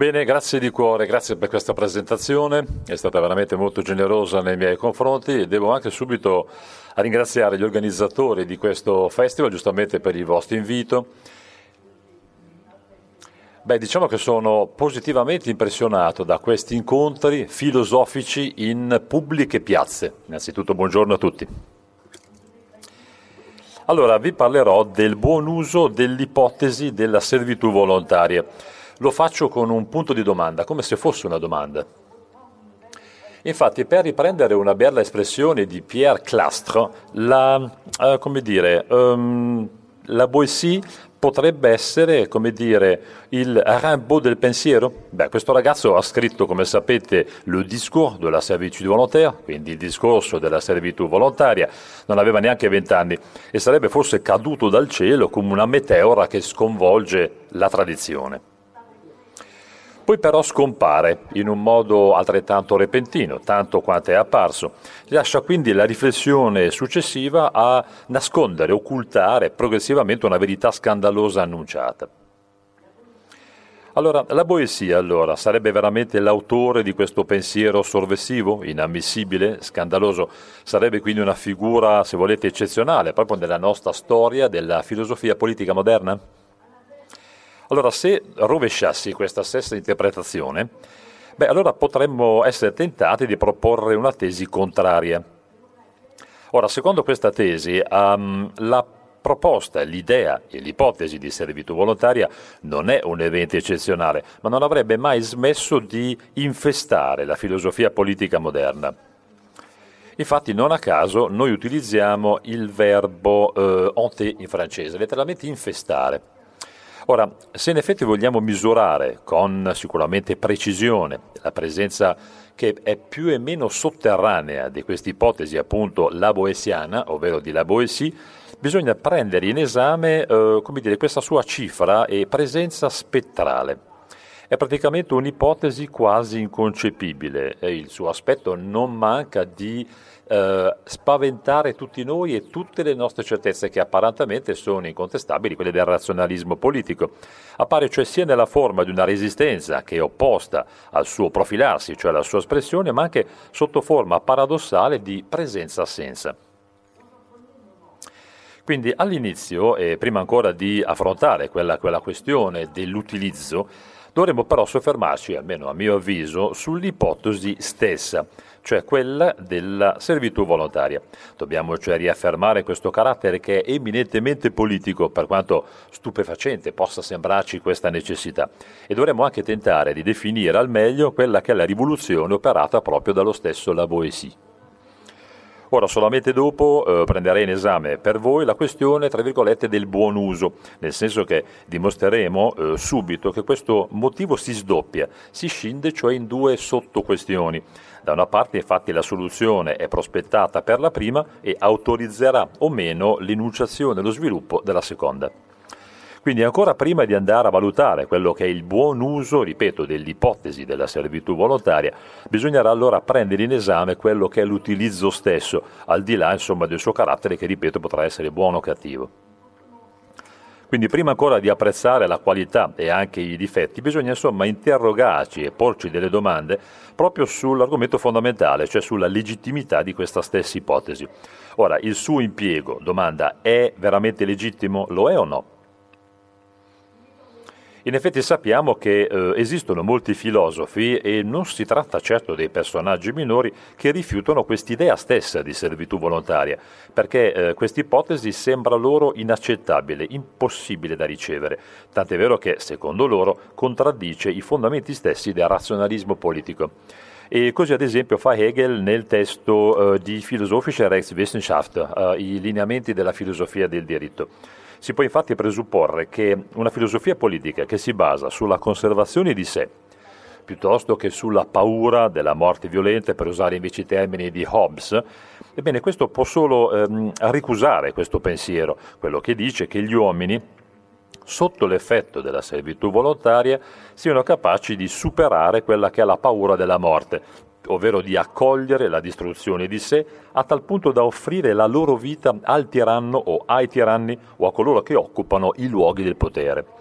Bene, grazie di cuore, grazie per questa presentazione, è stata veramente molto generosa nei miei confronti e devo anche subito ringraziare gli organizzatori di questo festival, giustamente per il vostro invito. Beh, diciamo che sono positivamente impressionato da questi incontri filosofici in pubbliche piazze. Innanzitutto buongiorno a tutti. Allora, vi parlerò del buon uso dell'ipotesi della servitù volontaria lo faccio con un punto di domanda, come se fosse una domanda. Infatti, per riprendere una bella espressione di Pierre Clastre, la, uh, come dire, um, la Boissy potrebbe essere, come dire, il Rimbaud del pensiero? Beh, questo ragazzo ha scritto, come sapete, le discours de la servitude volontaire, quindi il discorso della servitù volontaria, non aveva neanche vent'anni e sarebbe forse caduto dal cielo come una meteora che sconvolge la tradizione. Poi però scompare in un modo altrettanto repentino, tanto quanto è apparso. Lascia quindi la riflessione successiva a nascondere, occultare progressivamente una verità scandalosa annunciata. Allora, la Boesia allora, sarebbe veramente l'autore di questo pensiero sorvessivo, inammissibile, scandaloso? Sarebbe quindi una figura, se volete, eccezionale proprio nella nostra storia della filosofia politica moderna? Allora, se rovesciassi questa stessa interpretazione, beh, allora potremmo essere tentati di proporre una tesi contraria. Ora, secondo questa tesi, um, la proposta, l'idea e l'ipotesi di servitù volontaria non è un evento eccezionale, ma non avrebbe mai smesso di infestare la filosofia politica moderna. Infatti, non a caso, noi utilizziamo il verbo eh, hanter in francese, letteralmente infestare. Ora, se in effetti vogliamo misurare con sicuramente precisione la presenza che è più e meno sotterranea di questa ipotesi appunto laboesiana, ovvero di la Boesie, bisogna prendere in esame eh, dire, questa sua cifra e presenza spettrale. È praticamente un'ipotesi quasi inconcepibile e il suo aspetto non manca di eh, spaventare tutti noi e tutte le nostre certezze che apparentemente sono incontestabili, quelle del razionalismo politico. Appare cioè sia nella forma di una resistenza che è opposta al suo profilarsi, cioè alla sua espressione, ma anche sotto forma paradossale di presenza-assenza. Quindi all'inizio, e prima ancora di affrontare quella, quella questione dell'utilizzo, dovremmo però soffermarci, almeno a mio avviso, sull'ipotesi stessa cioè quella della servitù volontaria. Dobbiamo cioè riaffermare questo carattere che è eminentemente politico, per quanto stupefacente possa sembrarci questa necessità, e dovremmo anche tentare di definire al meglio quella che è la rivoluzione operata proprio dallo stesso Lavoisier. Ora, solamente dopo eh, prenderei in esame per voi la questione, tra virgolette, del buon uso, nel senso che dimostreremo eh, subito che questo motivo si sdoppia, si scinde cioè in due sottoquestioni. Da una parte infatti la soluzione è prospettata per la prima e autorizzerà o meno l'enunciazione e lo sviluppo della seconda. Quindi ancora prima di andare a valutare quello che è il buon uso, ripeto, dell'ipotesi della servitù volontaria, bisognerà allora prendere in esame quello che è l'utilizzo stesso, al di là insomma, del suo carattere che, ripeto, potrà essere buono o cattivo. Quindi prima ancora di apprezzare la qualità e anche i difetti, bisogna insomma interrogarci e porci delle domande proprio sull'argomento fondamentale, cioè sulla legittimità di questa stessa ipotesi. Ora, il suo impiego, domanda, è veramente legittimo? Lo è o no? In effetti sappiamo che eh, esistono molti filosofi e non si tratta certo dei personaggi minori che rifiutano quest'idea stessa di servitù volontaria, perché eh, questa ipotesi sembra loro inaccettabile, impossibile da ricevere, tant'è vero che, secondo loro, contraddice i fondamenti stessi del razionalismo politico. E così ad esempio fa Hegel nel testo eh, di Philosophische Rechtswissenschaft, eh, i lineamenti della filosofia del diritto. Si può infatti presupporre che una filosofia politica che si basa sulla conservazione di sé, piuttosto che sulla paura della morte violenta, per usare invece i termini di Hobbes, ebbene questo può solo ehm, ricusare questo pensiero, quello che dice che gli uomini, sotto l'effetto della servitù volontaria, siano capaci di superare quella che è la paura della morte, ovvero di accogliere la distruzione di sé, a tal punto da offrire la loro vita al tiranno o ai tiranni o a coloro che occupano i luoghi del potere.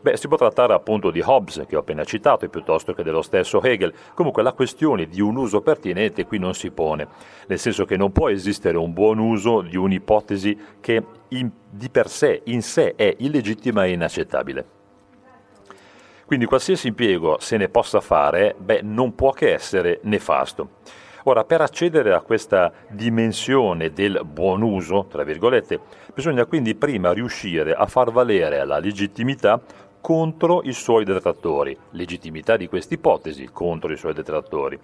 Beh, si può trattare appunto di Hobbes, che ho appena citato, piuttosto che dello stesso Hegel. Comunque la questione di un uso pertinente qui non si pone, nel senso che non può esistere un buon uso di un'ipotesi che in, di per sé, in sé, è illegittima e inaccettabile. Quindi qualsiasi impiego se ne possa fare, beh, non può che essere nefasto. Ora, per accedere a questa dimensione del buon uso, tra virgolette, bisogna quindi prima riuscire a far valere la legittimità contro i suoi detrattori, legittimità di questa ipotesi contro i suoi detrattori.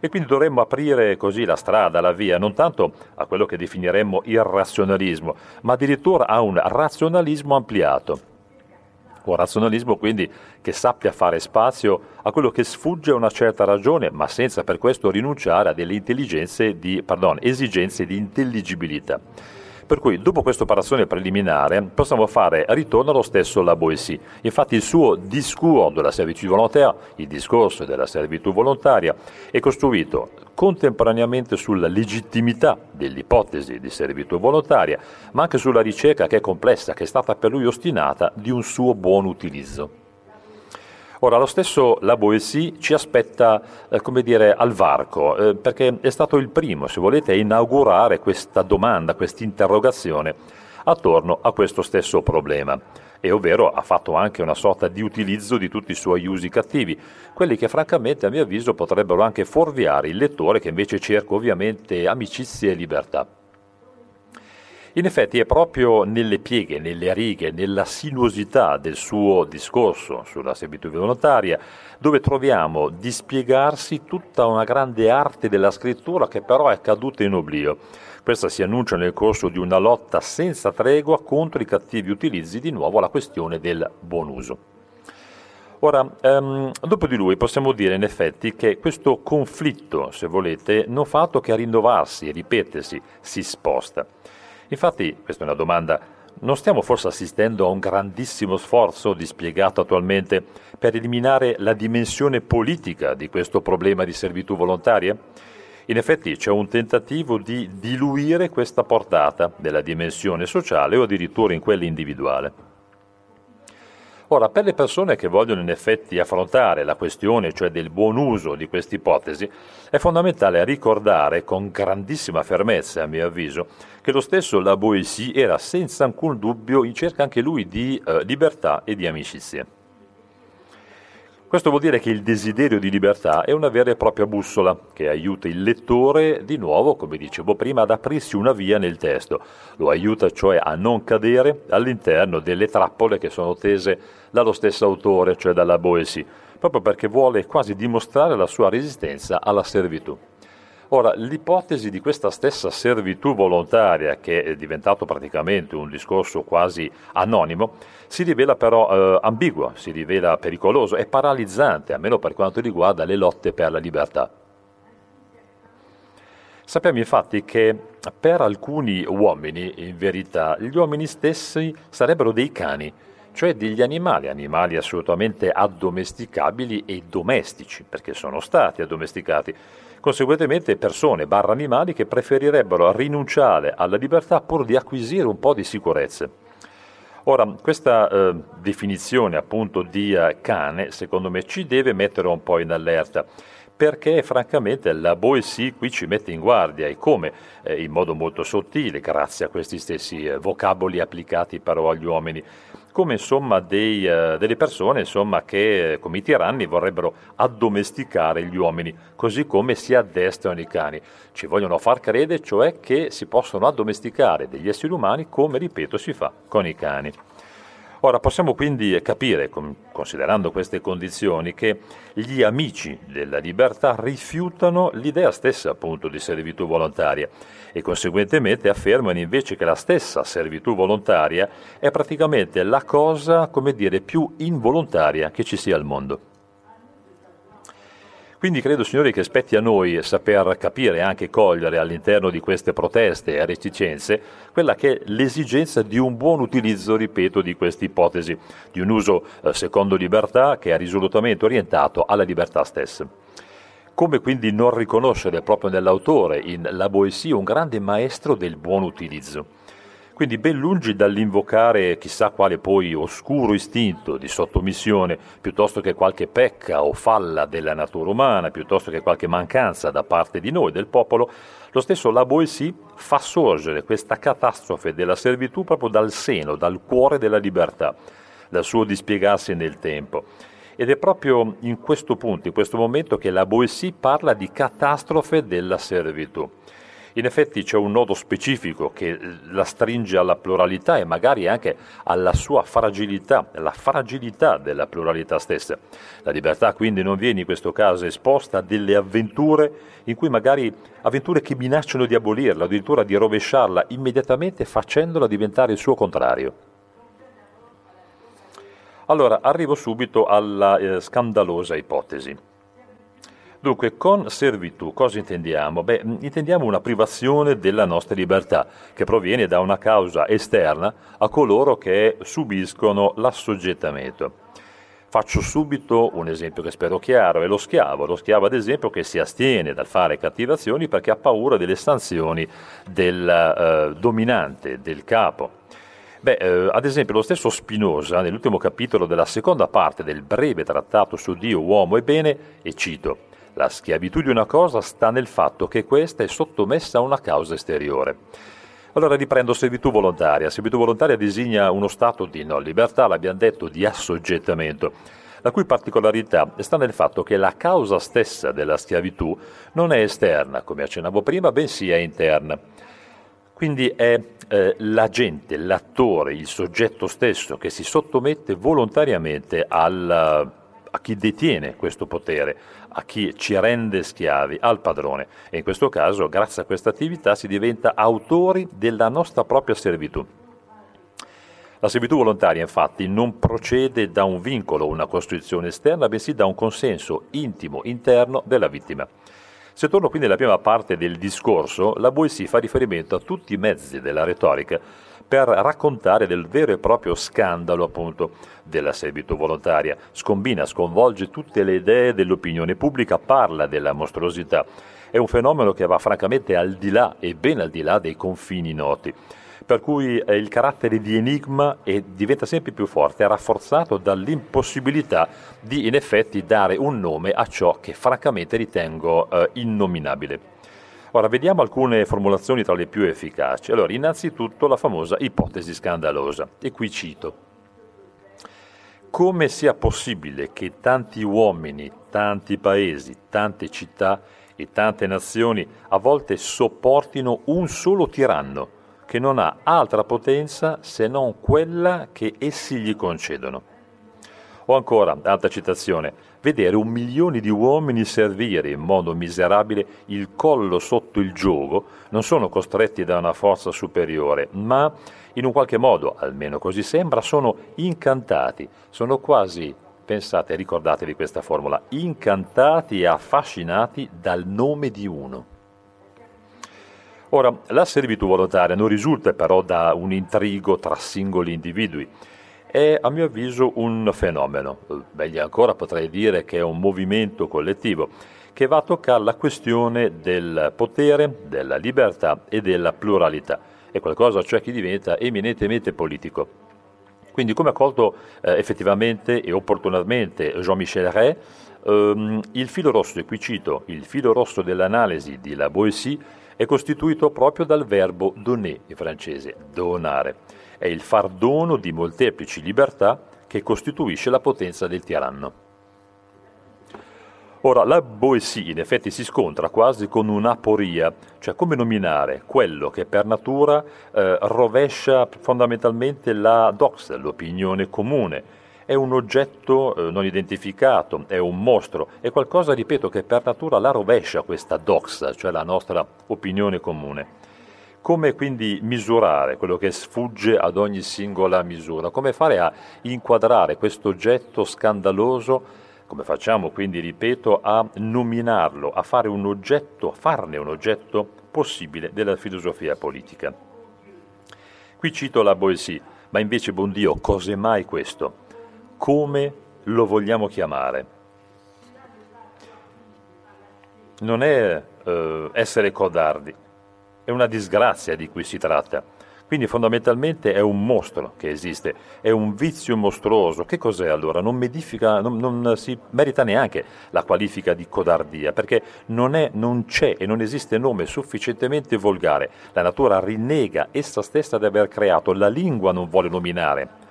E quindi dovremmo aprire così la strada, la via, non tanto a quello che definiremmo irrazionalismo, ma addirittura a un razionalismo ampliato. Un razionalismo quindi che sappia fare spazio a quello che sfugge a una certa ragione, ma senza per questo rinunciare a delle pardon, esigenze di intelligibilità. Per cui dopo questa operazione preliminare possiamo fare ritorno allo stesso La Boétie. Infatti il suo discours della servitù volontaire, il discorso della servitù volontaria, è costruito contemporaneamente sulla legittimità dell'ipotesi di servitù volontaria, ma anche sulla ricerca che è complessa, che è stata per lui ostinata, di un suo buon utilizzo. Ora, lo stesso La Boétie ci aspetta, eh, come dire, al varco, eh, perché è stato il primo, se volete, a inaugurare questa domanda, questa interrogazione attorno a questo stesso problema. E ovvero ha fatto anche una sorta di utilizzo di tutti i suoi usi cattivi, quelli che francamente a mio avviso potrebbero anche fuorviare il lettore che invece cerca ovviamente amicizia e libertà. In effetti è proprio nelle pieghe, nelle righe, nella sinuosità del suo discorso sulla servitù volontaria dove troviamo di spiegarsi tutta una grande arte della scrittura che però è caduta in oblio. Questa si annuncia nel corso di una lotta senza tregua contro i cattivi utilizzi, di nuovo la questione del buon uso. Ora, um, dopo di lui possiamo dire in effetti che questo conflitto, se volete, non fa altro che rinnovarsi ripetersi, si sposta. Infatti, questa è una domanda, non stiamo forse assistendo a un grandissimo sforzo dispiegato attualmente per eliminare la dimensione politica di questo problema di servitù volontaria? In effetti c'è un tentativo di diluire questa portata della dimensione sociale o addirittura in quella individuale. Ora, per le persone che vogliono in effetti affrontare la questione, cioè del buon uso di questa ipotesi, è fondamentale ricordare con grandissima fermezza, a mio avviso, che lo stesso La Boétie era senza alcun dubbio in cerca anche lui di eh, libertà e di amicizia. Questo vuol dire che il desiderio di libertà è una vera e propria bussola che aiuta il lettore, di nuovo, come dicevo prima, ad aprirsi una via nel testo. Lo aiuta cioè a non cadere all'interno delle trappole che sono tese dallo stesso autore, cioè dalla Boétie, proprio perché vuole quasi dimostrare la sua resistenza alla servitù. Ora, l'ipotesi di questa stessa servitù volontaria, che è diventato praticamente un discorso quasi anonimo, si rivela però eh, ambigua, si rivela pericoloso e paralizzante, almeno per quanto riguarda le lotte per la libertà. Sappiamo infatti che per alcuni uomini, in verità, gli uomini stessi sarebbero dei cani, cioè degli animali, animali assolutamente addomesticabili e domestici, perché sono stati addomesticati conseguentemente persone barra animali che preferirebbero rinunciare alla libertà pur di acquisire un po' di sicurezze. Ora, questa eh, definizione appunto di eh, cane, secondo me, ci deve mettere un po' in allerta, perché francamente la Boétie qui ci mette in guardia e come? Eh, in modo molto sottile, grazie a questi stessi eh, vocaboli applicati però agli uomini come insomma dei, uh, delle persone insomma, che come i tiranni vorrebbero addomesticare gli uomini, così come si addestrano i cani. Ci vogliono far credere cioè che si possono addomesticare degli esseri umani come, ripeto, si fa con i cani. Ora possiamo quindi capire, considerando queste condizioni, che gli amici della libertà rifiutano l'idea stessa appunto di servitù volontaria e conseguentemente affermano invece che la stessa servitù volontaria è praticamente la cosa, come dire, più involontaria che ci sia al mondo. Quindi credo, signori, che spetti a noi saper capire e anche cogliere all'interno di queste proteste e reticenze quella che è l'esigenza di un buon utilizzo, ripeto, di questa ipotesi, di un uso eh, secondo libertà che è risolutamente orientato alla libertà stessa. Come quindi non riconoscere proprio nell'autore, in La Boétie, un grande maestro del buon utilizzo? Quindi ben lungi dall'invocare chissà quale poi oscuro istinto di sottomissione, piuttosto che qualche pecca o falla della natura umana, piuttosto che qualche mancanza da parte di noi, del popolo, lo stesso La Boétie fa sorgere questa catastrofe della servitù proprio dal seno, dal cuore della libertà, dal suo dispiegarsi nel tempo. Ed è proprio in questo punto, in questo momento, che la Boétie parla di catastrofe della servitù. In effetti c'è un nodo specifico che la stringe alla pluralità e magari anche alla sua fragilità, la fragilità della pluralità stessa. La libertà quindi non viene in questo caso esposta a delle avventure in cui magari avventure che minacciano di abolirla, addirittura di rovesciarla immediatamente facendola diventare il suo contrario. Allora, arrivo subito alla eh, scandalosa ipotesi. Dunque, con servitù cosa intendiamo? Beh, intendiamo una privazione della nostra libertà che proviene da una causa esterna a coloro che subiscono l'assoggettamento. Faccio subito un esempio che spero chiaro, è lo schiavo. Lo schiavo, ad esempio, che si astiene dal fare cattivazioni perché ha paura delle sanzioni del eh, dominante, del capo. Beh, eh, ad esempio, lo stesso Spinoza, nell'ultimo capitolo della seconda parte del breve trattato su Dio, uomo e bene, e cito, la schiavitù di una cosa sta nel fatto che questa è sottomessa a una causa esteriore. Allora riprendo servitù volontaria. Servitù volontaria designa uno stato di non libertà, l'abbiamo detto, di assoggettamento, la cui particolarità sta nel fatto che la causa stessa della schiavitù non è esterna, come accennavo prima, bensì è interna. Quindi è eh, l'agente, l'attore, il soggetto stesso che si sottomette volontariamente al a chi detiene questo potere, a chi ci rende schiavi, al padrone. E in questo caso, grazie a questa attività, si diventa autori della nostra propria servitù. La servitù volontaria, infatti, non procede da un vincolo o una costruzione esterna, bensì da un consenso intimo, interno della vittima. Se torno quindi alla prima parte del discorso, la Boissy fa riferimento a tutti i mezzi della retorica per raccontare del vero e proprio scandalo appunto della servitù volontaria. Scombina, sconvolge tutte le idee dell'opinione pubblica, parla della mostruosità. È un fenomeno che va francamente al di là e ben al di là dei confini noti per cui eh, il carattere di enigma diventa sempre più forte, rafforzato dall'impossibilità di in effetti dare un nome a ciò che francamente ritengo eh, innominabile. Ora, vediamo alcune formulazioni tra le più efficaci. Allora, innanzitutto la famosa ipotesi scandalosa, e qui cito. Come sia possibile che tanti uomini, tanti paesi, tante città e tante nazioni a volte sopportino un solo tiranno che non ha altra potenza se non quella che essi gli concedono? O ancora, altra citazione, vedere un milione di uomini servire in modo miserabile il collo sotto il giogo non sono costretti da una forza superiore, ma in un qualche modo, almeno così sembra, sono incantati, sono quasi, pensate, ricordatevi questa formula, incantati e affascinati dal nome di uno. Ora, la servitù volontaria non risulta però da un intrigo tra singoli individui, è a mio avviso un fenomeno, meglio ancora potrei dire che è un movimento collettivo che va a toccare la questione del potere, della libertà e della pluralità. È qualcosa cioè che diventa eminentemente politico. Quindi come ha colto eh, effettivamente e opportunamente Jean-Michel Rey, ehm, il filo rosso, e qui cito, il filo rosso dell'analisi di La Boétie è costituito proprio dal verbo donner in francese, donare è il fardono di molteplici libertà che costituisce la potenza del tiranno. Ora, la Boétie in effetti si scontra quasi con un'aporia, cioè come nominare quello che per natura eh, rovescia fondamentalmente la doxa, l'opinione comune. È un oggetto eh, non identificato, è un mostro, è qualcosa, ripeto, che per natura la rovescia questa doxa, cioè la nostra opinione comune. Come quindi misurare quello che sfugge ad ogni singola misura? Come fare a inquadrare questo oggetto scandaloso? Come facciamo quindi, ripeto, a nominarlo, a fare un oggetto, a farne un oggetto possibile della filosofia politica? Qui cito la Boétie, ma invece, buon Dio, cos'è mai questo? Come lo vogliamo chiamare? Non è eh, essere codardi, è una disgrazia di cui si tratta. Quindi fondamentalmente è un mostro che esiste, è un vizio mostruoso. Che cos'è allora? Non, non, non si merita neanche la qualifica di codardia, perché non, è, non c'è e non esiste nome sufficientemente volgare. La natura rinnega essa stessa di aver creato, la lingua non vuole nominare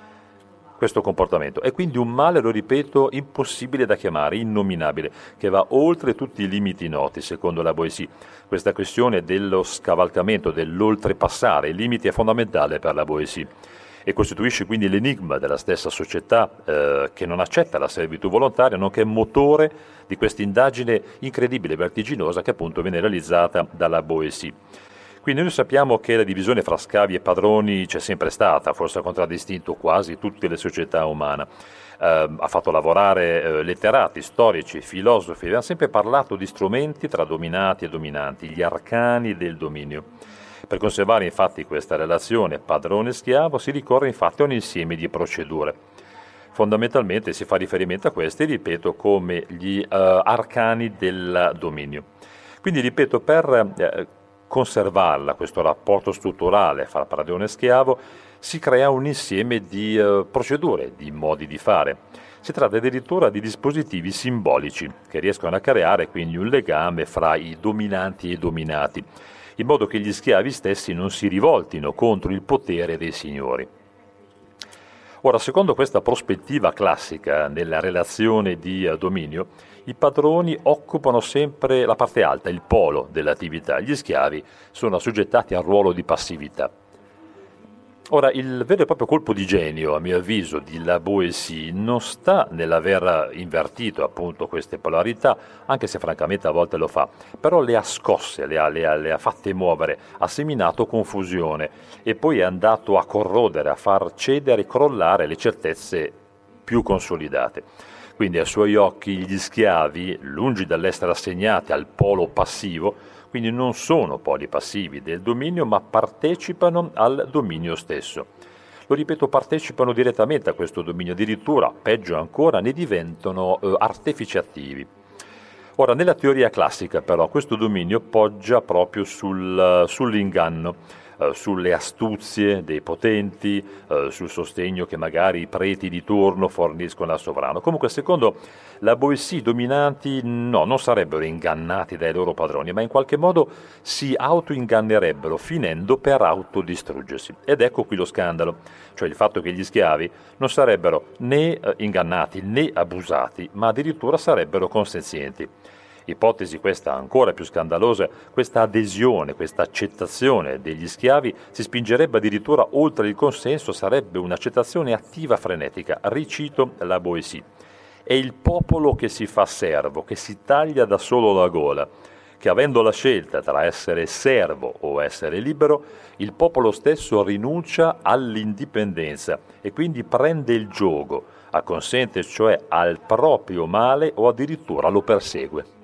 questo comportamento. È quindi un male, lo ripeto, impossibile da chiamare, innominabile, che va oltre tutti i limiti noti, secondo la Boétie. Questa questione dello scavalcamento, dell'oltrepassare i limiti è fondamentale per la Boétie e costituisce quindi l'enigma della stessa società eh, che non accetta la servitù volontaria, nonché motore di questa indagine incredibile, vertiginosa che appunto viene realizzata dalla Boétie. Quindi noi sappiamo che la divisione fra scavi e padroni c'è sempre stata, forse ha contraddistinto quasi tutte le società umane. Eh, ha fatto lavorare eh, letterati, storici, filosofi, avevano sempre parlato di strumenti tra dominati e dominanti, gli arcani del dominio. Per conservare infatti questa relazione padrone-schiavo si ricorre infatti a un insieme di procedure. Fondamentalmente si fa riferimento a queste, ripeto, come gli uh, arcani del dominio. Quindi, ripeto, per eh, conservarla, questo rapporto strutturale fra padrone e schiavo, si crea un insieme di uh, procedure, di modi di fare. Si tratta addirittura di dispositivi simbolici che riescono a creare quindi un legame fra i dominanti e i dominati, in modo che gli schiavi stessi non si rivoltino contro il potere dei signori. Ora, secondo questa prospettiva classica nella relazione di uh, dominio, i padroni occupano sempre la parte alta, il polo dell'attività, gli schiavi sono assoggettati al ruolo di passività. Ora, il vero e proprio colpo di genio, a mio avviso, di La Boétie non sta nell'aver invertito appunto queste polarità, anche se francamente a volte lo fa, però le ha scosse, le ha, le ha, le ha fatte muovere, ha seminato confusione e poi è andato a corrodere, a far cedere e crollare le certezze più consolidate. Quindi ai suoi occhi gli schiavi, lungi dall'essere assegnati al polo passivo, quindi non sono poli passivi del dominio, ma partecipano al dominio stesso. Lo ripeto, partecipano direttamente a questo dominio, addirittura, peggio ancora, ne diventano eh, artefici attivi. Ora, nella teoria classica però questo dominio poggia proprio sul, sull'inganno, eh, sulle astuzie dei potenti, eh, sul sostegno che magari i preti di turno forniscono al sovrano. Comunque, secondo la Boétie, i dominanti no, non sarebbero ingannati dai loro padroni, ma in qualche modo si autoingannerebbero, finendo per autodistruggersi. Ed ecco qui lo scandalo, cioè il fatto che gli schiavi non sarebbero né eh, ingannati né abusati, ma addirittura sarebbero consenzienti ipotesi questa ancora più scandalosa, questa adesione, questa accettazione degli schiavi si spingerebbe addirittura oltre il consenso, sarebbe un'accettazione attiva frenetica. Ricito la Boétie. È il popolo che si fa servo, che si taglia da solo la gola, che avendo la scelta tra essere servo o essere libero, il popolo stesso rinuncia all'indipendenza e quindi prende il gioco, acconsente cioè al proprio male o addirittura lo persegue.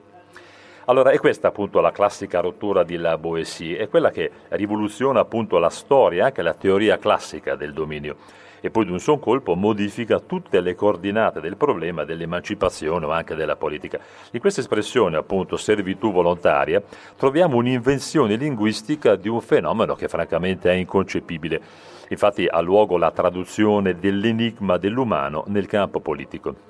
Allora, è questa appunto la classica rottura di La Boétie, è quella che rivoluziona appunto la storia, anche la teoria classica del dominio e poi di un son colpo modifica tutte le coordinate del problema dell'emancipazione o anche della politica. In questa espressione, appunto, servitù volontaria, troviamo un'invenzione linguistica di un fenomeno che francamente è inconcepibile. Infatti ha luogo la traduzione dell'enigma dell'umano nel campo politico.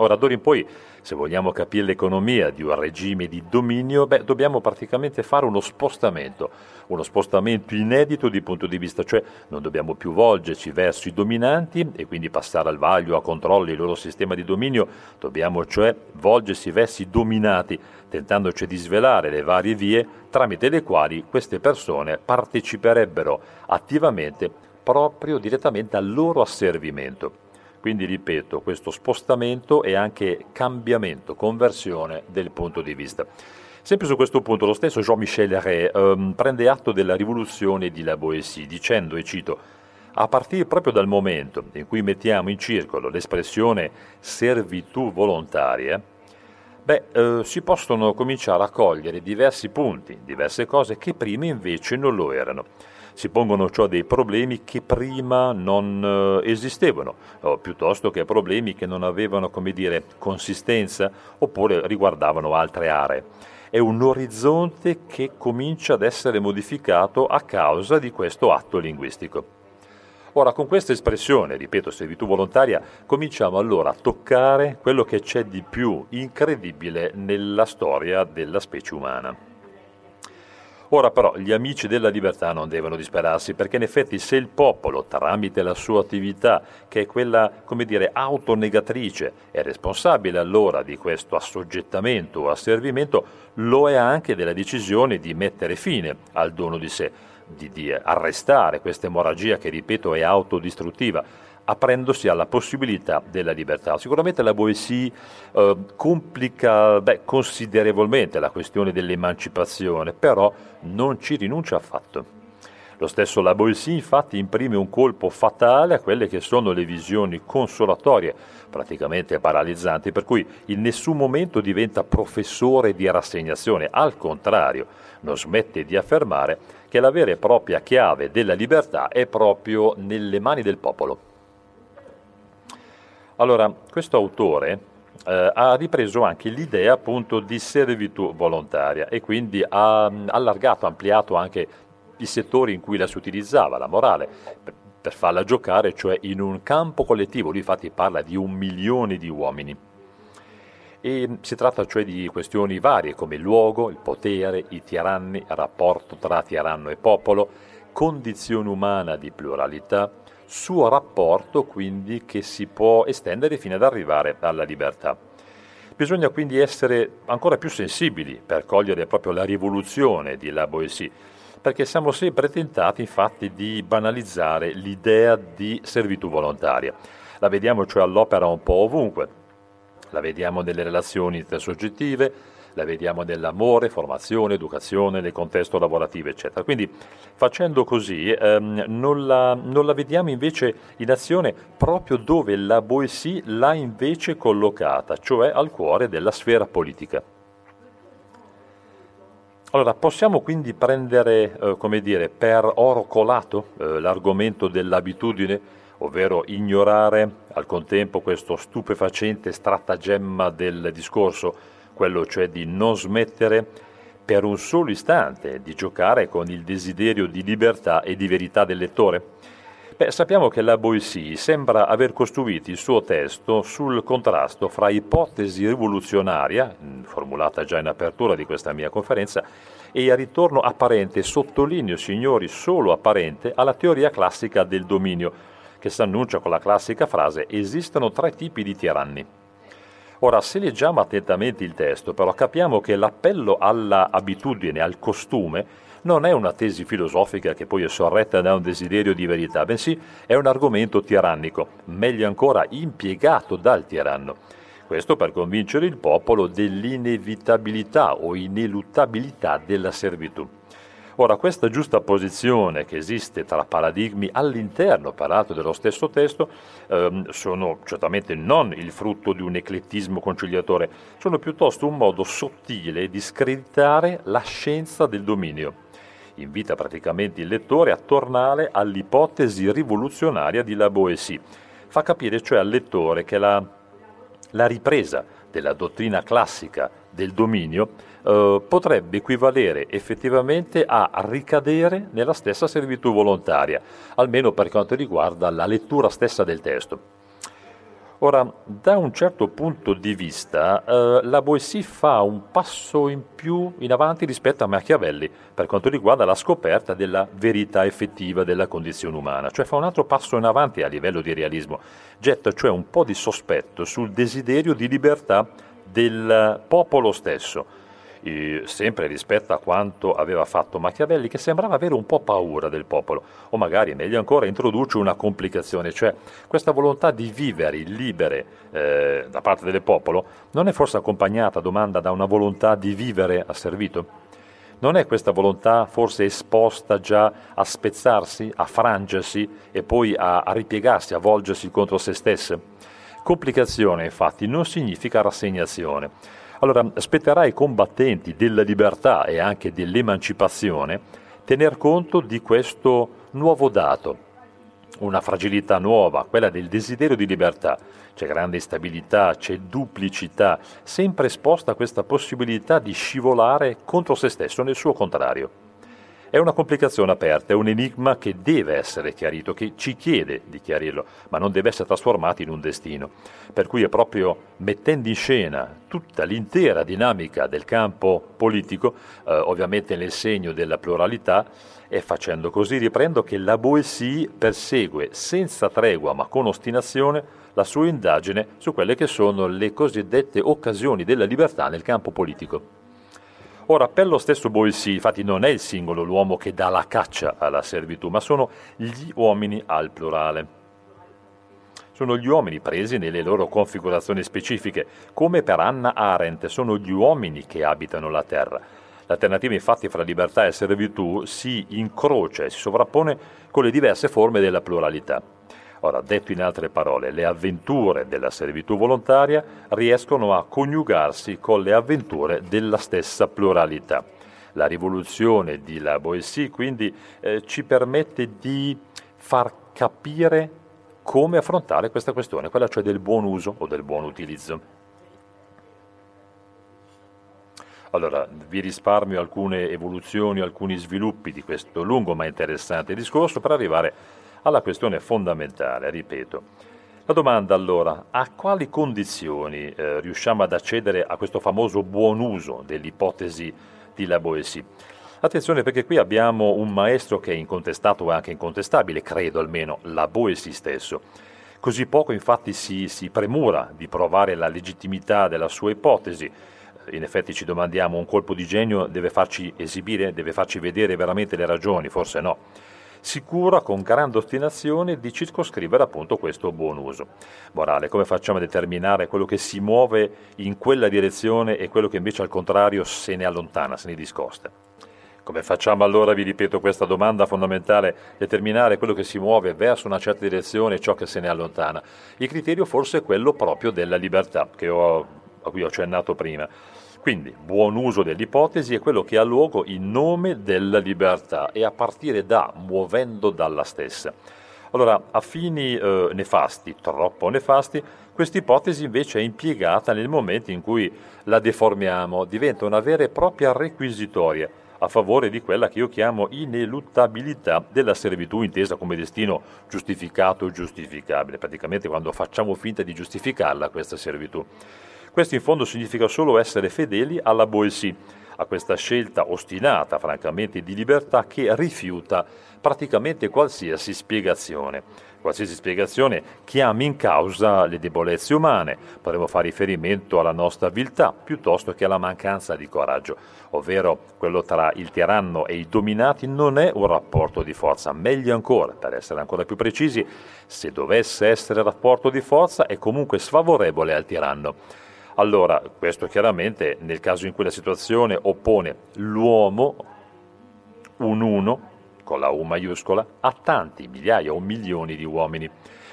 Ora, d'ora in poi, se vogliamo capire l'economia di un regime di dominio, beh, dobbiamo praticamente fare uno spostamento, uno spostamento inedito di punto di vista, cioè non dobbiamo più volgerci verso i dominanti e quindi passare al vaglio, a controllo il loro sistema di dominio, dobbiamo cioè volgersi verso i dominati, tentandoci di svelare le varie vie tramite le quali queste persone parteciperebbero attivamente proprio direttamente al loro asservimento. Quindi ripeto, questo spostamento e anche cambiamento, conversione del punto di vista. Sempre su questo punto lo stesso Jean-Michel Rey ehm, prende atto della rivoluzione di La Boétie dicendo, e cito, a partire proprio dal momento in cui mettiamo in circolo l'espressione servitù volontaria, beh, eh, si possono cominciare a cogliere diversi punti, diverse cose che prima invece non lo erano si pongono cioè dei problemi che prima non eh, esistevano, piuttosto che problemi che non avevano, come dire, consistenza oppure riguardavano altre aree. è un orizzonte che comincia ad essere modificato a causa di questo atto linguistico. Ora, con questa espressione, ripeto, servitù volontaria, cominciamo allora a toccare quello che c'è di più incredibile nella storia della specie umana. Ora però gli amici della libertà non devono disperarsi perché in effetti se il popolo, tramite la sua attività, che è quella, come dire, autonegatrice, è responsabile allora di questo assoggettamento o asservimento, lo è anche della decisione di mettere fine al dono di sé di, di arrestare questa emorragia che, ripeto, è autodistruttiva, aprendosi alla possibilità della libertà. Sicuramente la Boétie eh, complica beh, considerevolmente la questione dell'emancipazione, però non ci rinuncia affatto. Lo stesso La Boétie infatti imprime un colpo fatale a quelle che sono le visioni consolatorie, praticamente paralizzanti, per cui in nessun momento diventa professore di rassegnazione, al contrario, non smette di affermare che la vera e propria chiave della libertà è proprio nelle mani del popolo. Allora, questo autore eh, ha ripreso anche l'idea appunto di servitù volontaria e quindi ha allargato, ampliato anche i settori in cui la si utilizzava, la morale, per, per farla giocare, cioè in un campo collettivo. Lui infatti parla di un milione di uomini. E si tratta cioè di questioni varie come il luogo, il potere, i tiranni, il rapporto tra tiranno e popolo, condizione umana di pluralità, suo rapporto quindi che si può estendere fino ad arrivare alla libertà. Bisogna quindi essere ancora più sensibili per cogliere proprio la rivoluzione di La Boétie, perché siamo sempre tentati infatti di banalizzare l'idea di servitù volontaria. La vediamo cioè all'opera un po' ovunque, la vediamo nelle relazioni intersoggettive, la vediamo nell'amore, formazione, educazione, nel contesto lavorativo, eccetera. Quindi facendo così ehm, non, la, non, la, vediamo invece in azione proprio dove la Boétie l'ha invece collocata, cioè al cuore della sfera politica. Allora, possiamo quindi prendere, eh, come dire, per oro colato eh, l'argomento dell'abitudine, ovvero ignorare al contempo questo stupefacente stratagemma del discorso, quello cioè di non smettere per un solo istante di giocare con il desiderio di libertà e di verità del lettore? Beh, sappiamo che la Boissy sembra aver costruito il suo testo sul contrasto fra ipotesi rivoluzionaria, mm, formulata già in apertura di questa mia conferenza, e il ritorno apparente, sottolineo signori, solo apparente, alla teoria classica del dominio, che si annuncia con la classica frase esistono tre tipi di tiranni. Ora, se leggiamo attentamente il testo, però capiamo che l'appello alla abitudine, al costume, non è una tesi filosofica che poi è sorretta da un desiderio di verità, bensì è un argomento tirannico, meglio ancora impiegato dal tiranno. Questo per convincere il popolo dell'inevitabilità o ineluttabilità della servitù. Ora, questa giusta posizione che esiste tra paradigmi all'interno, peraltro, dello stesso testo, ehm, sono certamente non il frutto di un eclettismo conciliatore, sono piuttosto un modo sottile di screditare la scienza del dominio invita praticamente il lettore a tornare all'ipotesi rivoluzionaria di La Boétie. Fa capire cioè al lettore che la, la ripresa della dottrina classica del dominio eh, potrebbe equivalere effettivamente a ricadere nella stessa servitù volontaria, almeno per quanto riguarda la lettura stessa del testo. Ora, da un certo punto di vista, eh, la Boissy fa un passo in più in avanti rispetto a Machiavelli per quanto riguarda la scoperta della verità effettiva della condizione umana, cioè fa un altro passo in avanti a livello di realismo, getta cioè un po' di sospetto sul desiderio di libertà del popolo stesso eh, sempre rispetto a quanto aveva fatto Machiavelli, che sembrava avere un po' paura del popolo, o magari meglio ancora introduce una complicazione, cioè questa volontà di vivere libere eh, da parte del popolo non è forse accompagnata, domanda, da una volontà di vivere asservito? Non è questa volontà forse esposta già a spezzarsi, a frangersi e poi a, a ripiegarsi, a volgersi contro se stesse? Complicazione, infatti, non significa rassegnazione. Allora, spetterà ai combattenti della libertà e anche dell'emancipazione tener conto di questo nuovo dato, una fragilità nuova, quella del desiderio di libertà. C'è grande instabilità, c'è duplicità, sempre esposta a questa possibilità di scivolare contro se stesso nel suo contrario. È una complicazione aperta, è un enigma che deve essere chiarito, che ci chiede di chiarirlo, ma non deve essere trasformato in un destino. Per cui è proprio mettendo in scena tutta l'intera dinamica del campo politico, eh, ovviamente nel segno della pluralità, e facendo così riprendo che la Boétie persegue senza tregua ma con ostinazione la sua indagine su quelle che sono le cosiddette occasioni della libertà nel campo politico. Ora, per lo stesso Boissy, infatti, non è il singolo l'uomo che dà la caccia alla servitù, ma sono gli uomini al plurale. Sono gli uomini presi nelle loro configurazioni specifiche, come per Anna Arendt, sono gli uomini che abitano la terra. L'alternativa infatti fra libertà e servitù si incrocia e si sovrappone con le diverse forme della pluralità. Ora, detto in altre parole, le avventure della servitù volontaria riescono a coniugarsi con le avventure della stessa pluralità. La rivoluzione di La Boétie quindi eh, ci permette di far capire come affrontare questa questione, quella cioè del buon uso o del buon utilizzo. Allora, vi risparmio alcune evoluzioni, alcuni sviluppi di questo lungo ma interessante discorso per arrivare alla questione fondamentale, ripeto. La domanda allora, a quali condizioni eh, riusciamo ad accedere a questo famoso buon uso dell'ipotesi di La Boétie? Attenzione perché qui abbiamo un maestro che è incontestato e anche incontestabile, credo almeno, La Boétie stesso. Così poco infatti si, si premura di provare la legittimità della sua ipotesi, in effetti ci domandiamo, un colpo di genio deve farci esibire, deve farci vedere veramente le ragioni, forse no si cura con grande ostinazione di circoscrivere appunto questo buon uso. Morale, come facciamo a determinare quello che si muove in quella direzione e quello che invece al contrario se ne allontana, se ne discosta? Come facciamo allora, vi ripeto questa domanda fondamentale, determinare quello che si muove verso una certa direzione e ciò che se ne allontana? Il criterio forse è quello proprio della libertà, ho, a cui ho accennato prima. Quindi buon uso dell'ipotesi è quello che ha luogo in nome della libertà e a partire da, muovendo dalla stessa. Allora, a fini eh, nefasti, troppo nefasti, questa ipotesi invece è impiegata nel momento in cui la deformiamo, diventa una vera e propria requisitoria a favore di quella che io chiamo ineluttabilità della servitù intesa come destino giustificato o giustificabile, praticamente quando facciamo finta di giustificarla questa servitù. Questo in fondo significa solo essere fedeli alla Boétie, a questa scelta ostinata, francamente, di libertà che rifiuta praticamente qualsiasi spiegazione. Qualsiasi spiegazione chiami in causa le debolezze umane, potremmo fare riferimento alla nostra viltà piuttosto che alla mancanza di coraggio, ovvero quello tra il tiranno e i dominati non è un rapporto di forza, meglio ancora, per essere ancora più precisi, se dovesse essere rapporto di forza è comunque sfavorevole al tiranno allora, questo chiaramente nel caso in cui la situazione oppone l'uomo, un uno, con la U maiuscola, a tanti, migliaia o milioni di uomini.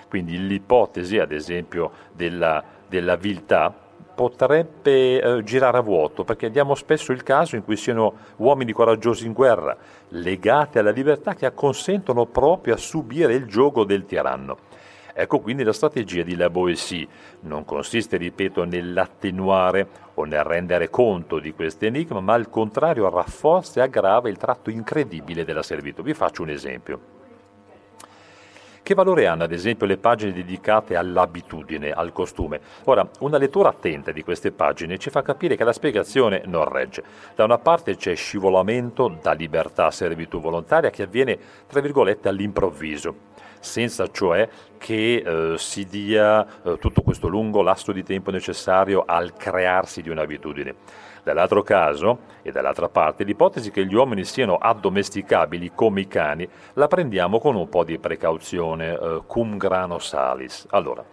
Quindi l'ipotesi, ad esempio, della, della viltà potrebbe eh, girare a vuoto, perché diamo spesso il caso in cui siano uomini coraggiosi in guerra, legati alla libertà, che acconsentono proprio a subire il gioco del tiranno. Ecco quindi la strategia di La Boétie. Non consiste, ripeto, nell'attenuare o nel rendere conto di questo enigma, ma al contrario rafforza e aggrava il tratto incredibile della servitù. Vi faccio un esempio. Che valore hanno ad esempio le pagine dedicate all'abitudine, al costume? Ora, una lettura attenta di queste pagine ci fa capire che la spiegazione non regge. Da una parte c'è scivolamento da libertà a servitù volontaria che avviene, tra virgolette, all'improvviso senza cioè che eh, si dia eh, tutto questo lungo lasso di tempo necessario al crearsi di un'abitudine. Dall'altro caso, e dall'altra parte, l'ipotesi che gli uomini siano addomesticabili come i cani la prendiamo con un po' di precauzione, eh, cum grano salis. Allora,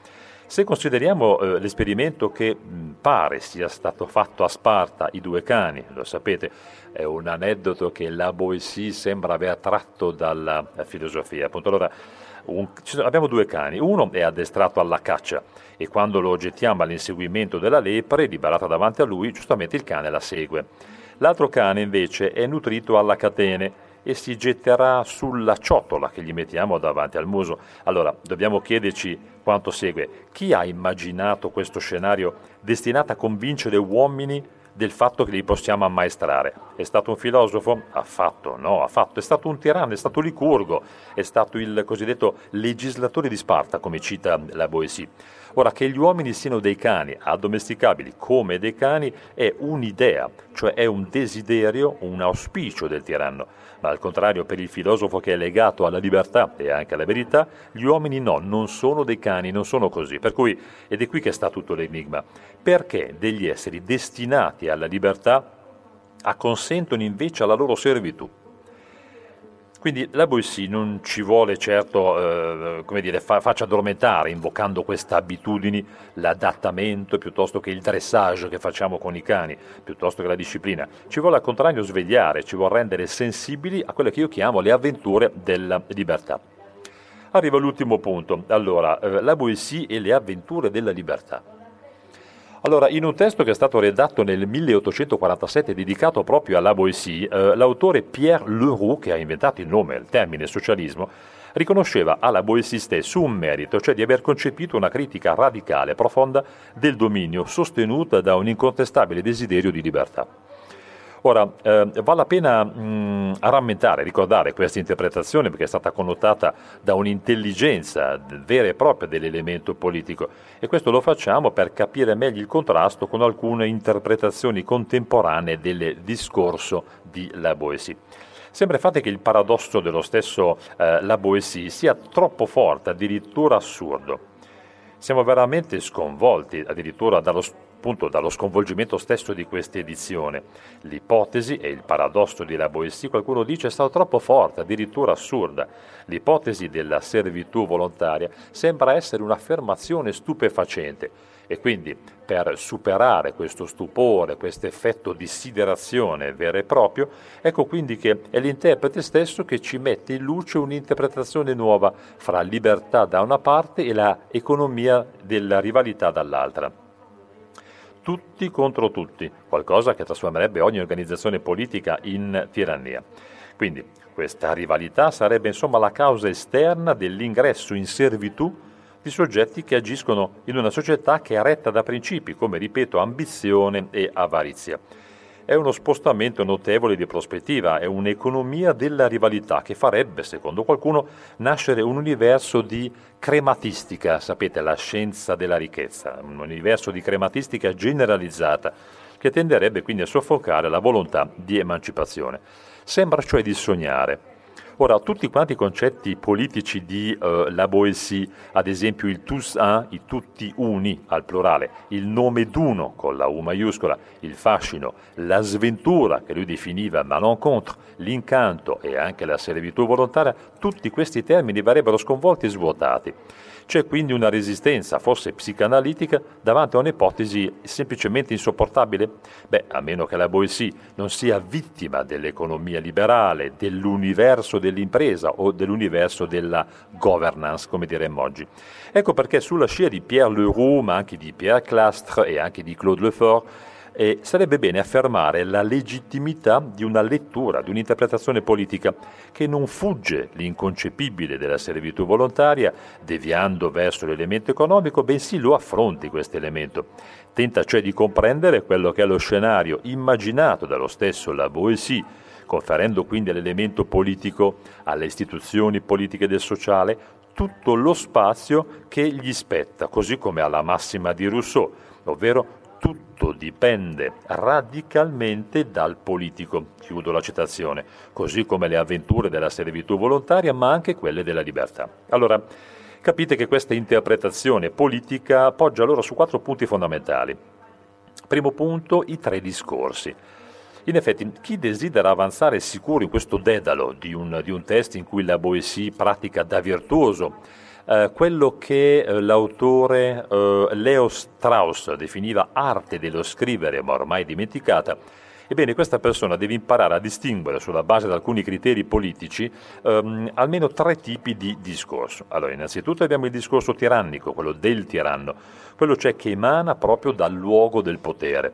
se consideriamo eh, l'esperimento che mh, pare sia stato fatto a Sparta, i due cani, lo sapete, è un aneddoto che la Boissy sembra aver tratto dalla filosofia. Appunto, allora, un, abbiamo due cani, uno è addestrato alla caccia e quando lo gettiamo all'inseguimento della lepre, liberata davanti a lui, giustamente il cane la segue. L'altro cane invece è nutrito alla catene e si getterà sulla ciotola che gli mettiamo davanti al muso. Allora, dobbiamo chiederci quanto segue. Chi ha immaginato questo scenario destinato a convincere uomini del fatto che li possiamo ammaestrare. È stato un filosofo? Affatto, no, affatto. È stato un tiranno, è stato Licurgo, è stato il cosiddetto legislatore di Sparta, come cita la Boesie. Ora, che gli uomini siano dei cani, addomesticabili come dei cani, è un'idea, cioè è un desiderio, un auspicio del tiranno. Ma al contrario, per il filosofo che è legato alla libertà e anche alla verità, gli uomini no, non sono dei cani, non sono così. Per cui, ed è qui che sta tutto l'enigma, perché degli esseri destinati alla libertà acconsentono invece alla loro servitù? Quindi la Boissy non ci vuole certo eh, come dire, fa, faccia addormentare invocando queste abitudini, l'adattamento piuttosto che il dressage che facciamo con i cani, piuttosto che la disciplina. Ci vuole al contrario svegliare, ci vuole rendere sensibili a quelle che io chiamo le avventure della libertà. Arriva l'ultimo punto. Allora, eh, la Boissy e le avventure della libertà. Allora, in un testo che è stato redatto nel 1847 dedicato proprio alla Boissy, eh, l'autore Pierre Leroux, che ha inventato il nome, il termine socialismo, riconosceva alla Boissy stesso un merito, cioè di aver concepito una critica radicale e profonda del dominio, sostenuta da un incontestabile desiderio di libertà. Ora, eh, vale la pena mh, rammentare, ricordare questa interpretazione perché è stata connotata da un'intelligenza vera e propria dell'elemento politico e questo lo facciamo per capire meglio il contrasto con alcune interpretazioni contemporanee del discorso di La Boétie. Sembra infatti che il paradosso dello stesso eh, La Boétie sia troppo forte, addirittura assurdo. Siamo veramente sconvolti addirittura dallo appunto dallo sconvolgimento stesso di questa edizione. L'ipotesi e il paradosso di La Boétie, qualcuno dice, è stato troppo forte, addirittura assurda. L'ipotesi della servitù volontaria sembra essere un'affermazione stupefacente e quindi per superare questo stupore, questo effetto di siderazione vero e proprio, ecco quindi che è l'interprete stesso che ci mette in luce un'interpretazione nuova fra libertà da una parte e la economia della rivalità dall'altra tutti contro tutti, qualcosa che trasformerebbe ogni organizzazione politica in tirannia. Quindi questa rivalità sarebbe insomma la causa esterna dell'ingresso in servitù di soggetti che agiscono in una società che è retta da principi come, ripeto, ambizione e avarizia è uno spostamento notevole di prospettiva, è un'economia della rivalità che farebbe, secondo qualcuno, nascere un universo di crematistica, sapete, la scienza della ricchezza, un universo di crematistica generalizzata che tenderebbe quindi a soffocare la volontà di emancipazione. Sembra cioè di sognare Ora, tutti quanti i concetti politici di uh, la Boétie, ad esempio il tous un, i tutti uni al plurale, il nome d'uno con la U maiuscola, il fascino, la sventura che lui definiva malencontre, l'incanto e anche la servitù volontaria, tutti questi termini verrebbero sconvolti e svuotati. C'è quindi una resistenza, forse psicanalitica, davanti a un'ipotesi semplicemente insopportabile? Beh, a meno che la Boissy non sia vittima dell'economia liberale, dell'universo dell'impresa o dell'universo della governance, come diremmo oggi. Ecco perché sulla scia di Pierre Leroux, ma anche di Pierre Clastre e anche di Claude Lefort, e sarebbe bene affermare la legittimità di una lettura, di un'interpretazione politica che non fugge l'inconcepibile della servitù volontaria, deviando verso l'elemento economico, bensì lo affronti questo elemento. Tenta cioè di comprendere quello che è lo scenario immaginato dallo stesso Lavoisier, conferendo quindi all'elemento politico, alle istituzioni politiche del sociale, tutto lo spazio che gli spetta, così come alla massima di Rousseau, ovvero tutto dipende radicalmente dal politico, chiudo la citazione, così come le avventure della servitù volontaria, ma anche quelle della libertà. Allora, capite che questa interpretazione politica poggia allora su quattro punti fondamentali. Primo punto, i tre discorsi. In effetti, chi desidera avanzare sicuro in questo dedalo di un, di un testo in cui la Boétie pratica da virtuoso eh, quello che eh, l'autore eh, Leo Strauss definiva arte dello scrivere, ma ormai dimenticata, Ebbene, questa persona deve imparare a distinguere sulla base di alcuni criteri politici ehm, almeno tre tipi di discorso. Allora, innanzitutto abbiamo il discorso tirannico, quello del tiranno, quello cioè che emana proprio dal luogo del potere.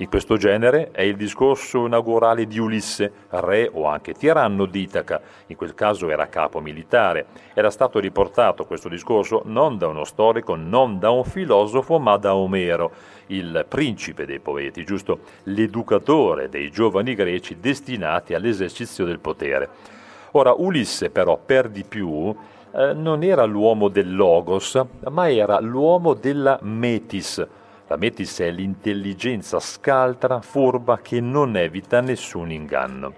In questo genere è il discorso inaugurale di Ulisse, re o anche tiranno di Itaca, in quel caso era capo militare. Era stato riportato questo discorso non da uno storico, non da un filosofo, ma da Omero, il principe dei poeti, giusto? L'educatore dei giovani greci destinati all'esercizio del potere. Ora, Ulisse però, per di più, eh, non era l'uomo del logos, ma era l'uomo della metis, la metis è l'intelligenza scaltra, furba, che non evita nessun inganno.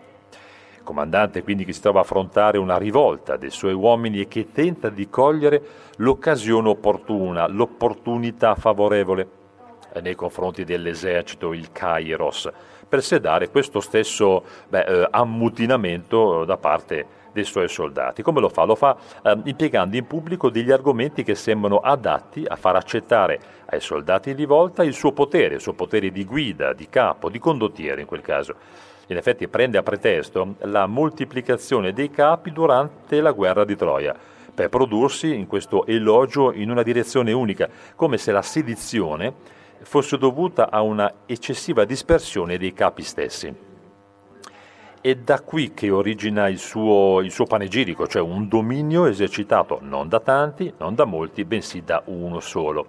Comandante quindi che si trova a affrontare una rivolta dei suoi uomini e che tenta di cogliere l'occasione opportuna, l'opportunità favorevole nei confronti dell'esercito, il Kairos, per sedare questo stesso beh, eh, ammutinamento da parte dei suoi soldati. Come lo fa? Lo fa eh, impiegando in pubblico degli argomenti che sembrano adatti a far accettare ai soldati di volta il suo potere, il suo potere di guida, di capo, di condottiere in quel caso. In effetti prende a pretesto la moltiplicazione dei capi durante la guerra di Troia per prodursi in questo elogio in una direzione unica, come se la sedizione fosse dovuta a una eccessiva dispersione dei capi stessi. È da qui che origina il suo, il suo, panegirico, cioè un dominio esercitato non da tanti, non da molti, bensì da uno solo.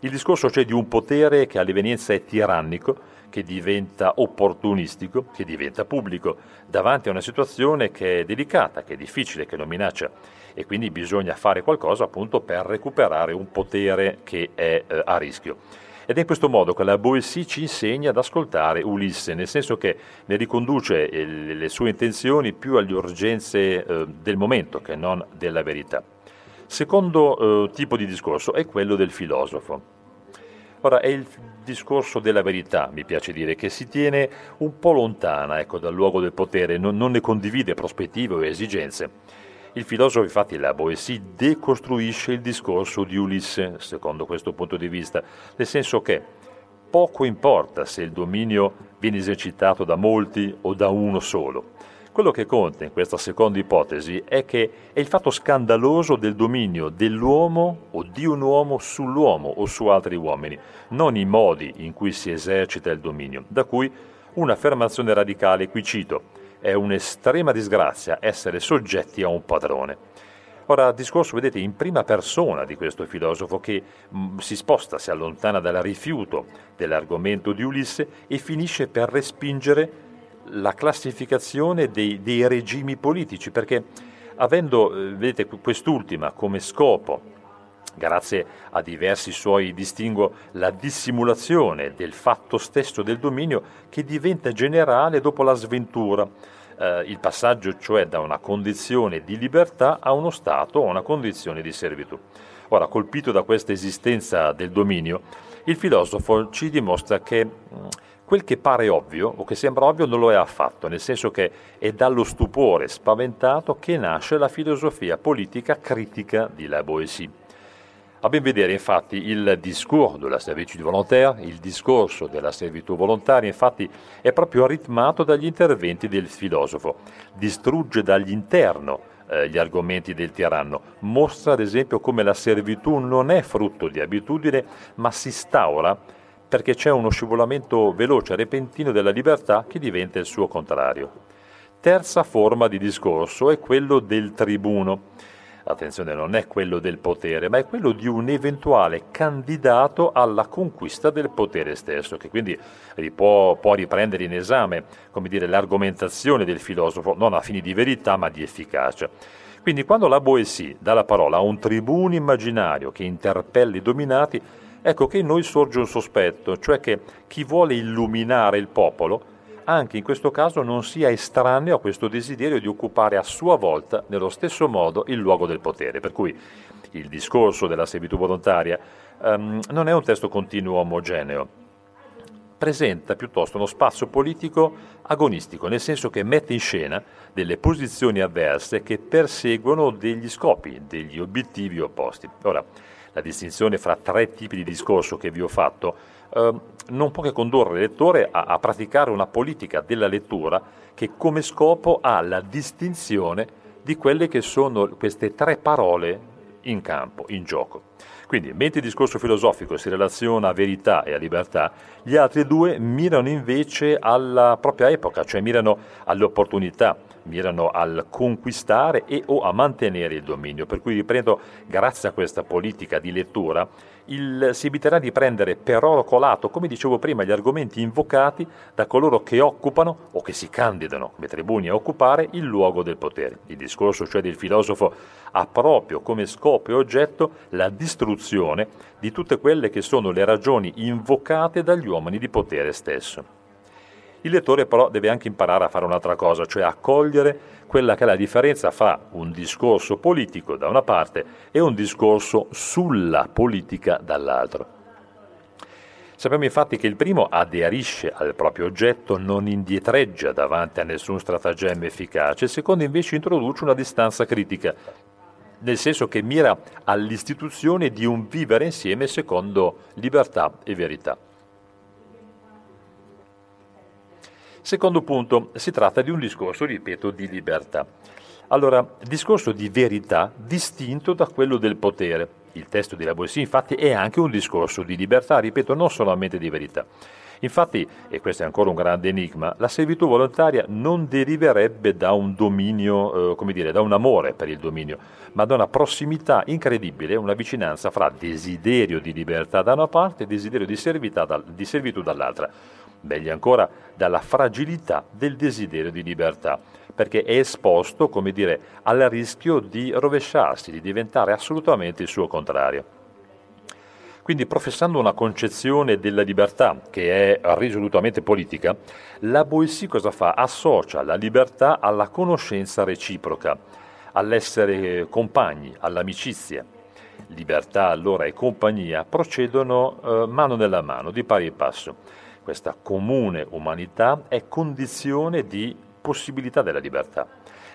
Il discorso c'è di un potere che all'evenienza è tirannico, che diventa opportunistico, che diventa pubblico, davanti a una situazione che è delicata, che è difficile, che lo minaccia e quindi bisogna fare qualcosa appunto per recuperare un potere che è eh, a rischio. Ed è in questo modo che la Boétie ci insegna ad ascoltare Ulisse, nel senso che ne riconduce eh, le sue intenzioni più alle urgenze eh, del momento che non della verità. Secondo eh, tipo di discorso è quello del filosofo. Ora, è il discorso della verità, mi piace dire, che si tiene un po' lontana ecco, dal luogo del potere, non, non ne condivide prospettive o esigenze. Il filosofo infatti la Boétie decostruisce il discorso di Ulisse, secondo questo punto di vista, nel senso che poco importa se il dominio viene esercitato da molti o da uno solo. Quello che conta in questa seconda ipotesi è che è il fatto scandaloso del dominio dell'uomo o di un uomo sull'uomo o su altri uomini, non i modi in cui si esercita il dominio. Da cui un'affermazione radicale, qui cito, è un'estrema disgrazia essere soggetti a un padrone. Ora, discorso, vedete, in prima persona di questo filosofo che mm, si sposta, si allontana dal rifiuto dell'argomento di Ulisse e finisce per respingere la classificazione dei, dei regimi politici, perché avendo, eh, vedete, quest'ultima come scopo grazie a diversi suoi distinguo, la dissimulazione del fatto stesso del dominio che diventa generale dopo la sventura, eh, il passaggio cioè da una condizione di libertà a uno stato o a una condizione di servitù. Ora, colpito da questa esistenza del dominio, il filosofo ci dimostra che mm, quel che pare ovvio o che sembra ovvio non lo è affatto, nel senso che è dallo stupore spaventato che nasce la filosofia politica critica di La Boétie. A ben vedere infatti il discorso della servitù volontaire, il discorso della servitù volontaria infatti è proprio ritmato dagli interventi del filosofo, distrugge dall'interno eh, gli argomenti del tiranno, mostra ad esempio come la servitù non è frutto di abitudine ma si instaura perché c'è uno scivolamento veloce repentino della libertà che diventa il suo contrario. Terza forma di discorso è quello del tribuno attenzione, non è quello del potere, ma è quello di un eventuale candidato alla conquista del potere stesso, che quindi può, può riprendere in esame dire, l'argomentazione del filosofo, non a fini di verità, ma di efficacia. Quindi quando la Boétie dà la parola a un tribuno immaginario che interpella i dominati, ecco che in noi sorge un sospetto, cioè che chi vuole illuminare il popolo anche in questo caso non sia estraneo a questo desiderio di occupare a sua volta, nello stesso modo, il luogo del potere. Per cui il discorso della servitù volontaria um, non è un testo continuo omogeneo, presenta piuttosto uno spazio politico agonistico, nel senso che mette in scena delle posizioni avverse che perseguono degli scopi, degli obiettivi opposti. Ora, la distinzione fra tre tipi di discorso che vi ho fatto, eh, non può che condurre il lettore a, a praticare una politica della lettura che come scopo ha la distinzione di quelle che sono queste tre parole in campo, in gioco. Quindi, mentre il discorso filosofico si relaziona a verità e a libertà, gli altri due mirano invece alla propria epoca, cioè mirano alle opportunità, mirano al conquistare e o a mantenere il dominio. Per cui riprendo, grazie a questa politica di lettura, il, si eviterà di prendere per oro colato, come dicevo prima, gli argomenti invocati da coloro che occupano o che si candidano come tribuni a occupare il luogo del potere. Il discorso cioè del filosofo ha proprio come scopo e oggetto la distruzione di tutte quelle che sono le ragioni invocate dagli uomini di potere stesso. Il lettore però deve anche imparare a fare un'altra cosa, cioè a cogliere quella che è la differenza fra un discorso politico da una parte e un discorso sulla politica dall'altra. Sappiamo infatti che il primo aderisce al proprio oggetto, non indietreggia davanti a nessun stratagemma efficace, il secondo invece introduce una distanza critica, nel senso che mira all'istituzione di un vivere insieme secondo libertà e verità. Secondo punto, si tratta di un discorso, ripeto, di libertà. Allora, discorso di verità distinto da quello del potere. Il testo di La Boissy, infatti, è anche un discorso di libertà, ripeto, non solamente di verità. Infatti, e questo è ancora un grande enigma, la servitù volontaria non deriverebbe da un dominio, eh, come dire, da un amore per il dominio, ma da una prossimità incredibile, una vicinanza fra desiderio di libertà da una parte e desiderio di, di servitù dall'altra meglio ancora dalla fragilità del desiderio di libertà, perché è esposto, come dire, al rischio di rovesciarsi, di diventare assolutamente il suo contrario. Quindi professando una concezione della libertà che è risolutamente politica, la Boissy cosa fa? Associa la libertà alla conoscenza reciproca, all'essere compagni, all'amicizia. Libertà allora e compagnia procedono eh, mano nella mano, di pari passo questa comune umanità è condizione di possibilità della libertà.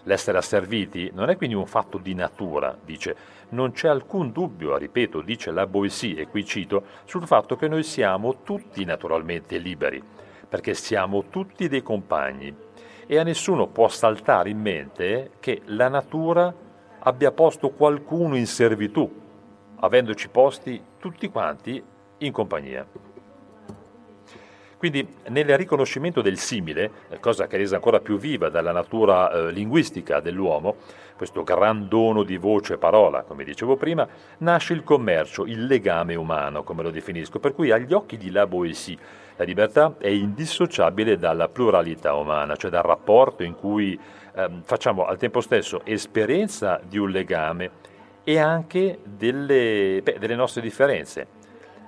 L'essere asserviti non è quindi un fatto di natura, dice, non c'è alcun dubbio, ripeto, dice la Boissy, e qui cito, sul fatto che noi siamo tutti naturalmente liberi, perché siamo tutti dei compagni e a nessuno può saltare in mente che la natura abbia posto qualcuno in servitù, avendoci posti tutti quanti in compagnia. Quindi nel riconoscimento del simile, cosa che è resa ancora più viva dalla natura eh, linguistica dell'uomo, questo gran dono di voce e parola, come dicevo prima, nasce il commercio, il legame umano, come lo definisco, per cui agli occhi di La Boétie la libertà è indissociabile dalla pluralità umana, cioè dal rapporto in cui eh, facciamo al tempo stesso esperienza di un legame e anche delle, beh, delle nostre differenze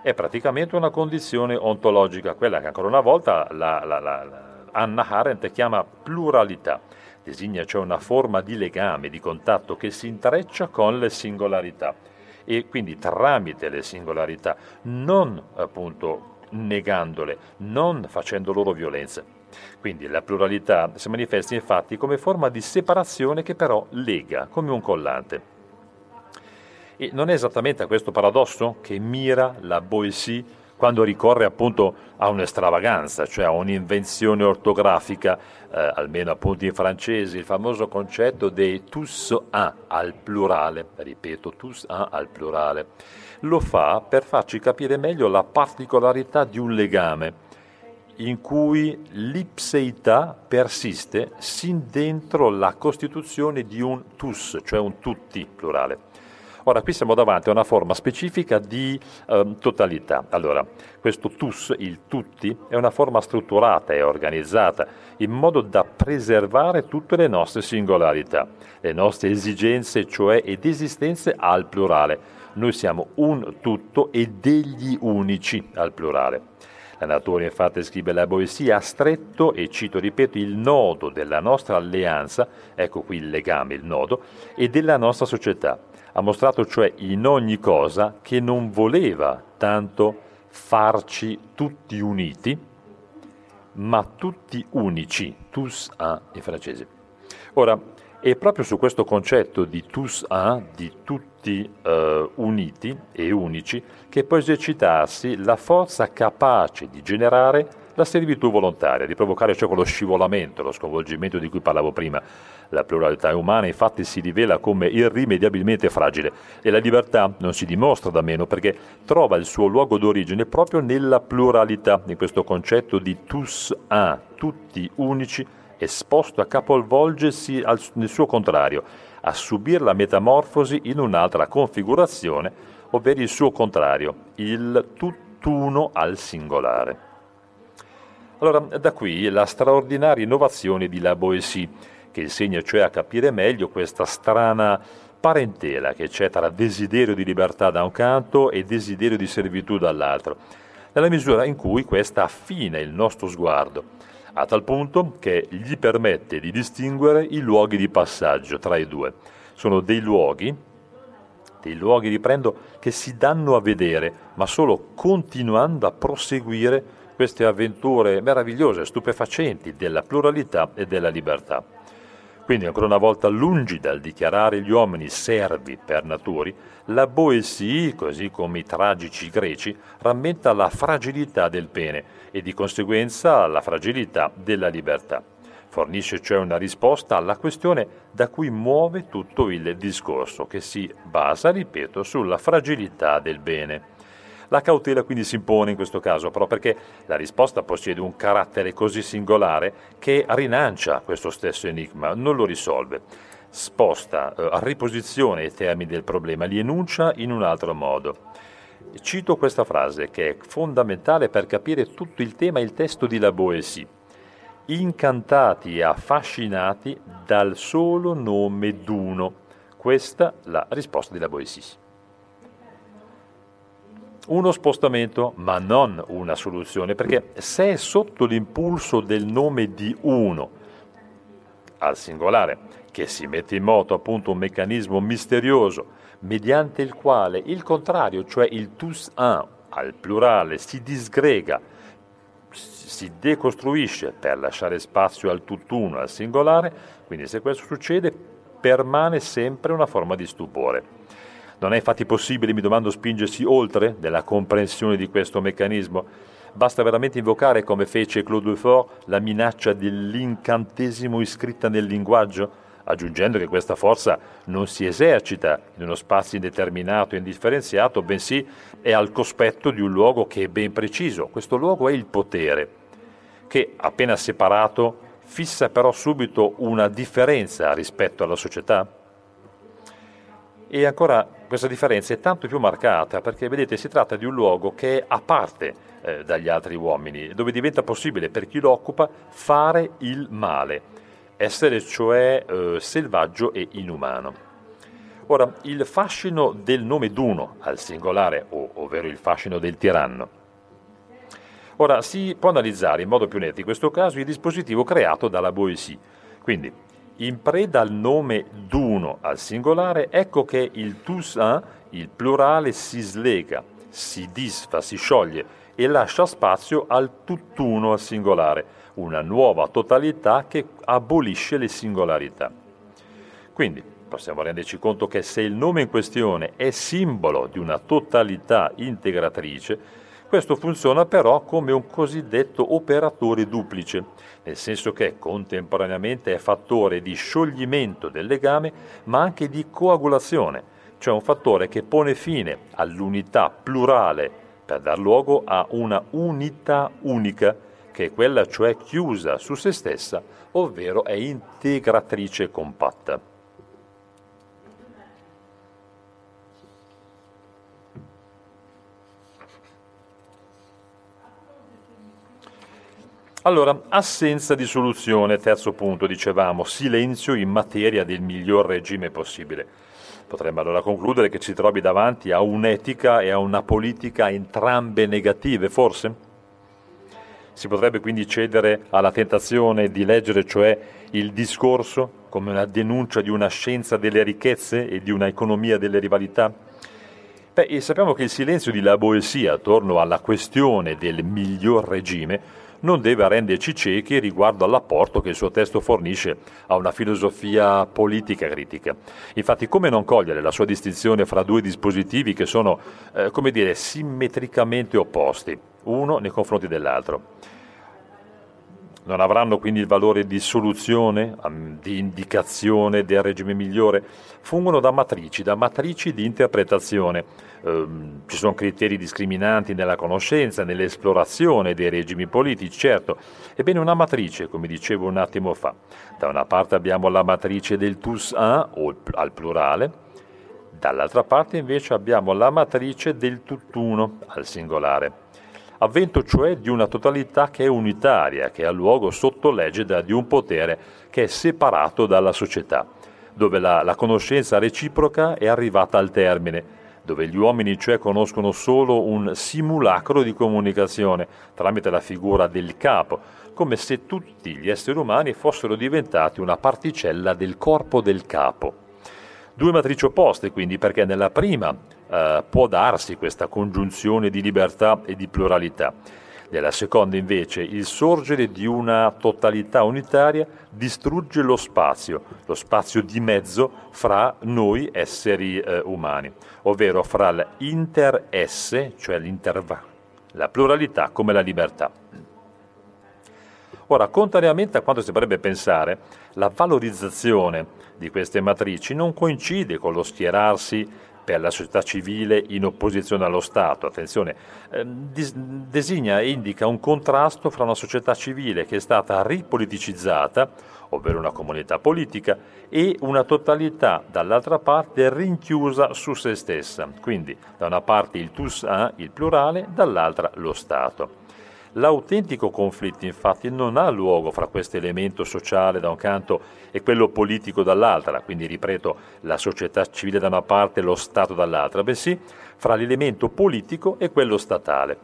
è praticamente una condizione ontologica, quella che ancora una volta la, la, la, Anna Arendt chiama pluralità. Designa cioè una forma di legame, di contatto che si intreccia con le singolarità e quindi tramite le singolarità, non appunto negandole, non facendo loro violenza. Quindi la pluralità si manifesta infatti come forma di separazione che però lega, come un collante. E non è esattamente a questo paradosso che mira la Boissy quando ricorre appunto a un'estravaganza, cioè a un'invenzione ortografica, eh, almeno appunto in francese, il famoso concetto dei tous un al plurale, ripeto, tous un al plurale. Lo fa per farci capire meglio la particolarità di un legame in cui l'ipseità persiste sin dentro la costituzione di un tous, cioè un tutti plurale. Ora, qui siamo davanti a una forma specifica di eh, totalità. Allora, questo tus, il tutti, è una forma strutturata e organizzata in modo da preservare tutte le nostre singolarità, le nostre esigenze, cioè ed esistenze al plurale. Noi siamo un tutto e degli unici al plurale. La natura infatti scrive la poesia ha stretto, e cito ripeto, il nodo della nostra alleanza, ecco qui il legame, il nodo, e della nostra società ha mostrato cioè in ogni cosa che non voleva tanto farci tutti uniti, ma tutti unici, tous un in francese. Ora, E proprio su questo concetto di tous un, di tutti eh, uniti e unici, che può esercitarsi la forza capace di generare la servitù volontaria, di provocare cioè quello scivolamento, lo sconvolgimento di cui parlavo prima. La pluralità umana infatti si rivela come irrimediabilmente fragile e la libertà non si dimostra da meno perché trova il suo luogo d'origine proprio nella pluralità, in questo concetto di tous un, tutti unici esposto a capovolgersi al, nel suo contrario, a subire la metamorfosi in un'altra configurazione, ovvero il suo contrario, il tutt'uno al singolare. Allora, da qui la straordinaria innovazione di La Boétie, che insegna cioè a capire meglio questa strana parentela che c'è tra desiderio di libertà da un canto e desiderio di servitù dall'altro, nella misura in cui questa affina il nostro sguardo a tal punto che gli permette di distinguere i luoghi di passaggio tra i due. Sono dei luoghi, dei luoghi, riprendo, che si danno a vedere, ma solo continuando a proseguire queste avventure meravigliose, stupefacenti della pluralità e della libertà. Quindi ancora una volta lungi dal dichiarare gli uomini servi per naturi, la Boesie, così come i tragici greci, rammenta la fragilità del pene e di conseguenza la fragilità della libertà. Fornisce cioè una risposta alla questione da cui muove tutto il discorso, che si basa, ripeto, sulla fragilità del bene. La cautela quindi si impone in questo caso, però perché la risposta possiede un carattere così singolare che rinancia questo stesso enigma, non lo risolve. Sposta, eh, riposizione i termini del problema, li enuncia in un altro modo. Cito questa frase che è fondamentale per capire tutto il tema e il testo di La Boétie. Incantati e affascinati dal solo nome d'uno. Questa la risposta di La Boétie uno spostamento, ma non una soluzione, perché se è sotto l'impulso del nome di uno al singolare, che si mette in moto appunto un meccanismo misterioso mediante il quale il contrario, cioè il tous un al plurale, si disgrega, si decostruisce per lasciare spazio al tutt'uno, al singolare, quindi se questo succede permane sempre una forma di stupore. Non è infatti possibile, mi domando, spingersi oltre della comprensione di questo meccanismo? Basta veramente invocare, come fece Claude Lefort, la minaccia dell'incantesimo iscritta nel linguaggio, aggiungendo che questa forza non si esercita in uno spazio indeterminato e indifferenziato, bensì è al cospetto di un luogo che è ben preciso. Questo luogo è il potere, che appena separato fissa però subito una differenza rispetto alla società. E ancora questa differenza è tanto più marcata perché, vedete, si tratta di un luogo che è a parte eh, dagli altri uomini, dove diventa possibile per chi lo occupa fare il male, essere cioè eh, selvaggio e inumano. Ora, il fascino del nome d'uno al singolare, ovvero il fascino del tiranno. Ora, si può analizzare in modo più netto in questo caso il dispositivo creato dalla Boétie. Quindi, in preda al nome d'uno al singolare, ecco che il tous un, il plurale, si slega, si disfa, si scioglie e lascia spazio al tutt'uno al singolare, una nuova totalità che abolisce le singolarità. Quindi possiamo renderci conto che se il nome in questione è simbolo di una totalità integratrice, questo funziona però come un cosiddetto operatore duplice, nel senso che contemporaneamente è fattore di scioglimento del legame, ma anche di coagulazione, cioè un fattore che pone fine all'unità plurale per dar luogo a una unità unica, che è quella cioè chiusa su se stessa, ovvero è integratrice compatta. Allora, assenza di soluzione, terzo punto, dicevamo, silenzio in materia del miglior regime possibile. Potremmo allora concludere che ci trovi davanti a un'etica e a una politica entrambe negative, forse? Si potrebbe quindi cedere alla tentazione di leggere, cioè, il discorso come una denuncia di una scienza delle ricchezze e di una economia delle rivalità? Beh, sappiamo che il silenzio di La Boesia attorno alla questione del miglior regime non deve renderci ciechi riguardo all'apporto che il suo testo fornisce a una filosofia politica critica. Infatti, come non cogliere la sua distinzione fra due dispositivi che sono, eh, come dire, simmetricamente opposti, uno nei confronti dell'altro? Non avranno quindi il valore di soluzione, di indicazione del regime migliore, fungono da matrici, da matrici di interpretazione. Eh, ci sono criteri discriminanti nella conoscenza, nell'esplorazione dei regimi politici, certo. Ebbene, una matrice, come dicevo un attimo fa, da una parte abbiamo la matrice del tous un, o al plurale, dall'altra parte invece abbiamo la matrice del tutt'uno, al singolare avvento cioè di una totalità che è unitaria, che ha luogo sotto l'egida di un potere che è separato dalla società, dove la, la conoscenza reciproca è arrivata al termine, dove gli uomini cioè conoscono solo un simulacro di comunicazione tramite la figura del capo, come se tutti gli esseri umani fossero diventati una particella del corpo del capo. Due matrici opposte quindi, perché nella prima eh, può darsi questa congiunzione di libertà e di pluralità. Nella seconda invece il sorgere di una totalità unitaria distrugge lo spazio, lo spazio di mezzo fra noi esseri eh, umani, ovvero fra l'inter-esse, cioè l'interva, la pluralità come la libertà. Ora, contrariamente a quanto si potrebbe pensare, la valorizzazione di queste matrici non coincide con lo schierarsi per la società civile in opposizione allo Stato. Attenzione, eh, designa e indica un contrasto fra una società civile che è stata ripoliticizzata, ovvero una comunità politica, e una totalità dall'altra parte rinchiusa su se stessa. Quindi da una parte il tous un, il plurale, dall'altra lo Stato. L'autentico conflitto infatti non ha luogo fra questo elemento sociale da un canto e quello politico dall'altra, quindi ripeto la società civile da una parte e lo Stato dall'altra, bensì fra l'elemento politico e quello statale.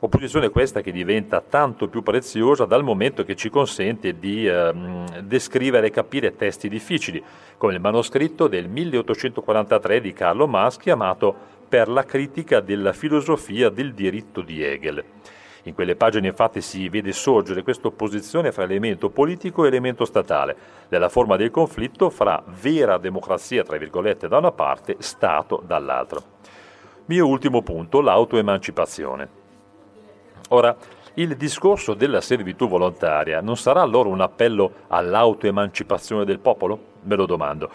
Opposizione questa che diventa tanto più preziosa dal momento che ci consente di eh, descrivere e capire testi difficili, come il manoscritto del 1843 di Carlo Mas chiamato Per la critica della filosofia del diritto di Hegel. In quelle pagine infatti si vede sorgere questa opposizione fra elemento politico e elemento statale, nella forma del conflitto fra vera democrazia, tra virgolette, da una parte, Stato dall'altra. Mio ultimo punto, l'autoemancipazione. Ora, il discorso della servitù volontaria non sarà allora un appello all'autoemancipazione del popolo? Me lo domando.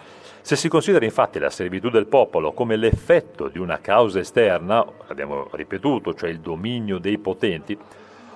Se si considera infatti la servitù del popolo come l'effetto di una causa esterna, abbiamo ripetuto, cioè il dominio dei potenti,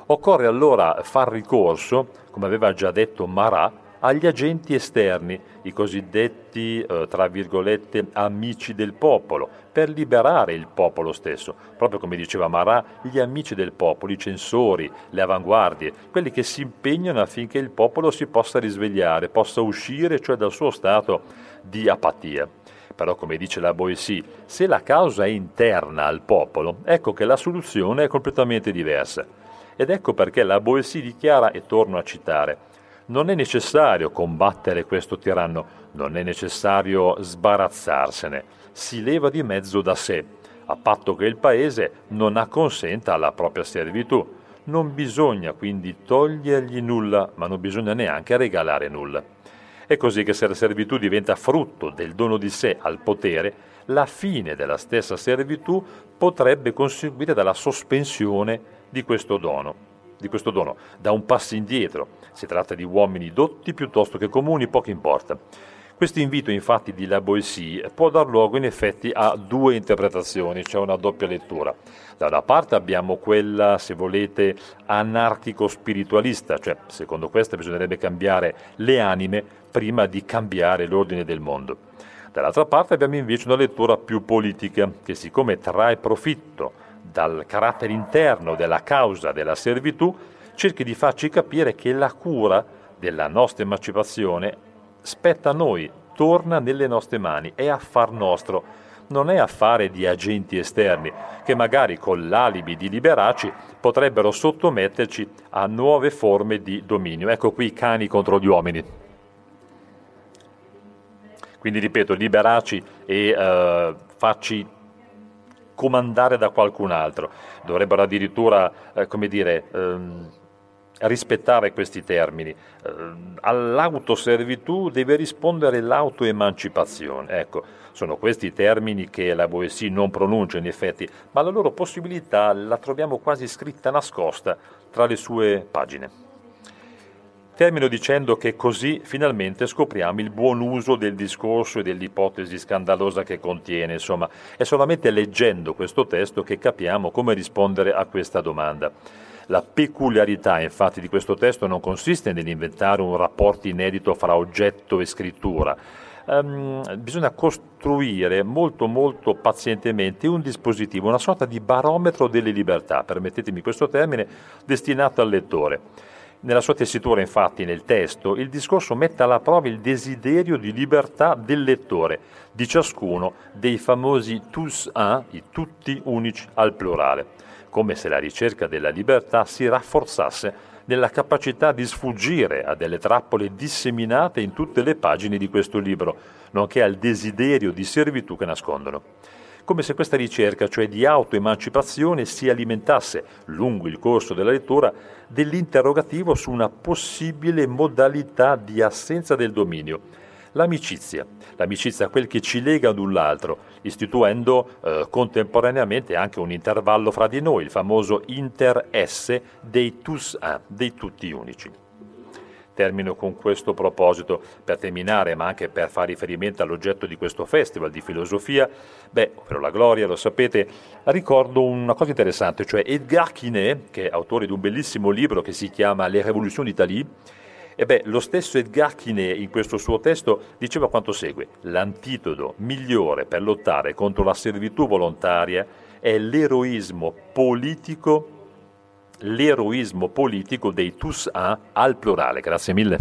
occorre allora far ricorso, come aveva già detto Marat, agli agenti esterni, i cosiddetti, eh, tra virgolette, amici del popolo, per liberare il popolo stesso. Proprio come diceva Marat, gli amici del popolo, i censori, le avanguardie, quelli che si impegnano affinché il popolo si possa risvegliare, possa uscire cioè dal suo stato di apatia. Però, come dice la Boissy, se la causa è interna al popolo, ecco che la soluzione è completamente diversa. Ed ecco perché la Boissy dichiara, e torno a citare, non è necessario combattere questo tiranno, non è necessario sbarazzarsene, si leva di mezzo da sé, a patto che il paese non acconsenta alla propria servitù. Non bisogna quindi togliergli nulla, ma non bisogna neanche regalare nulla. È così che se la servitù diventa frutto del dono di sé al potere, la fine della stessa servitù potrebbe conseguire dalla sospensione di questo dono, di questo dono, da un passo indietro. Si tratta di uomini dotti piuttosto che comuni, poco importa. Questo invito infatti di La Boissy può dar luogo in effetti a due interpretazioni, cioè una doppia lettura. Da una parte abbiamo quella, se volete, anarchico-spiritualista, cioè secondo questa bisognerebbe cambiare le anime prima di cambiare l'ordine del mondo. Dall'altra parte abbiamo invece una lettura più politica, che siccome trae profitto dal carattere interno della causa della servitù, cerchi di farci capire che la cura della nostra emancipazione spetta a noi, torna nelle nostre mani, è affar nostro, non è affare di agenti esterni che magari con l'alibi di liberarci potrebbero sottometterci a nuove forme di dominio. Ecco qui i cani contro gli uomini. Quindi ripeto, liberarci e uh, farci comandare da qualcun altro. Dovrebbero addirittura, eh, come dire, ehm, rispettare questi termini. Eh, all'autoservitù deve rispondere l'autoemancipazione. Ecco, sono questi i termini che la Boesì non pronuncia in effetti, ma la loro possibilità la troviamo quasi scritta nascosta tra le sue pagine. Termino dicendo che così finalmente scopriamo il buon uso del discorso e dell'ipotesi scandalosa che contiene, insomma, è solamente leggendo questo testo che capiamo come rispondere a questa domanda. La peculiarità infatti di questo testo non consiste nell'inventare un rapporto inedito fra oggetto e scrittura, Um, bisogna costruire molto molto pazientemente un dispositivo, una sorta di barometro delle libertà, permettetemi questo termine, destinato al lettore. Nella sua tessitura, infatti, nel testo, il discorso mette alla prova il desiderio di libertà del lettore, di ciascuno dei famosi tous un, i tutti unici al plurale, come se la ricerca della libertà si rafforzasse nella capacità di sfuggire a delle trappole disseminate in tutte le pagine di questo libro, nonché al desiderio di servitù che nascondono come se questa ricerca, cioè di autoemancipazione, si alimentasse, lungo il corso della lettura, dell'interrogativo su una possibile modalità di assenza del dominio. L'amicizia, l'amicizia quel che ci lega ad un l'altro, istituendo eh, contemporaneamente anche un intervallo fra di noi, il famoso inter-esse dei tous un, dei tutti unici. Termino con questo proposito per terminare, ma anche per fare riferimento all'oggetto di questo festival di filosofia. Beh, per la gloria, lo sapete, ricordo una cosa interessante, cioè Edgar Quinet, che è autore di un bellissimo libro che si chiama Les Révolutions d'Italie, e beh, lo stesso Edgar Quinet in questo suo testo diceva quanto segue: l'antidoto migliore per lottare contro la servitù volontaria è l'eroismo politico l'eroismo politico dei tous un al plurale. Grazie mille.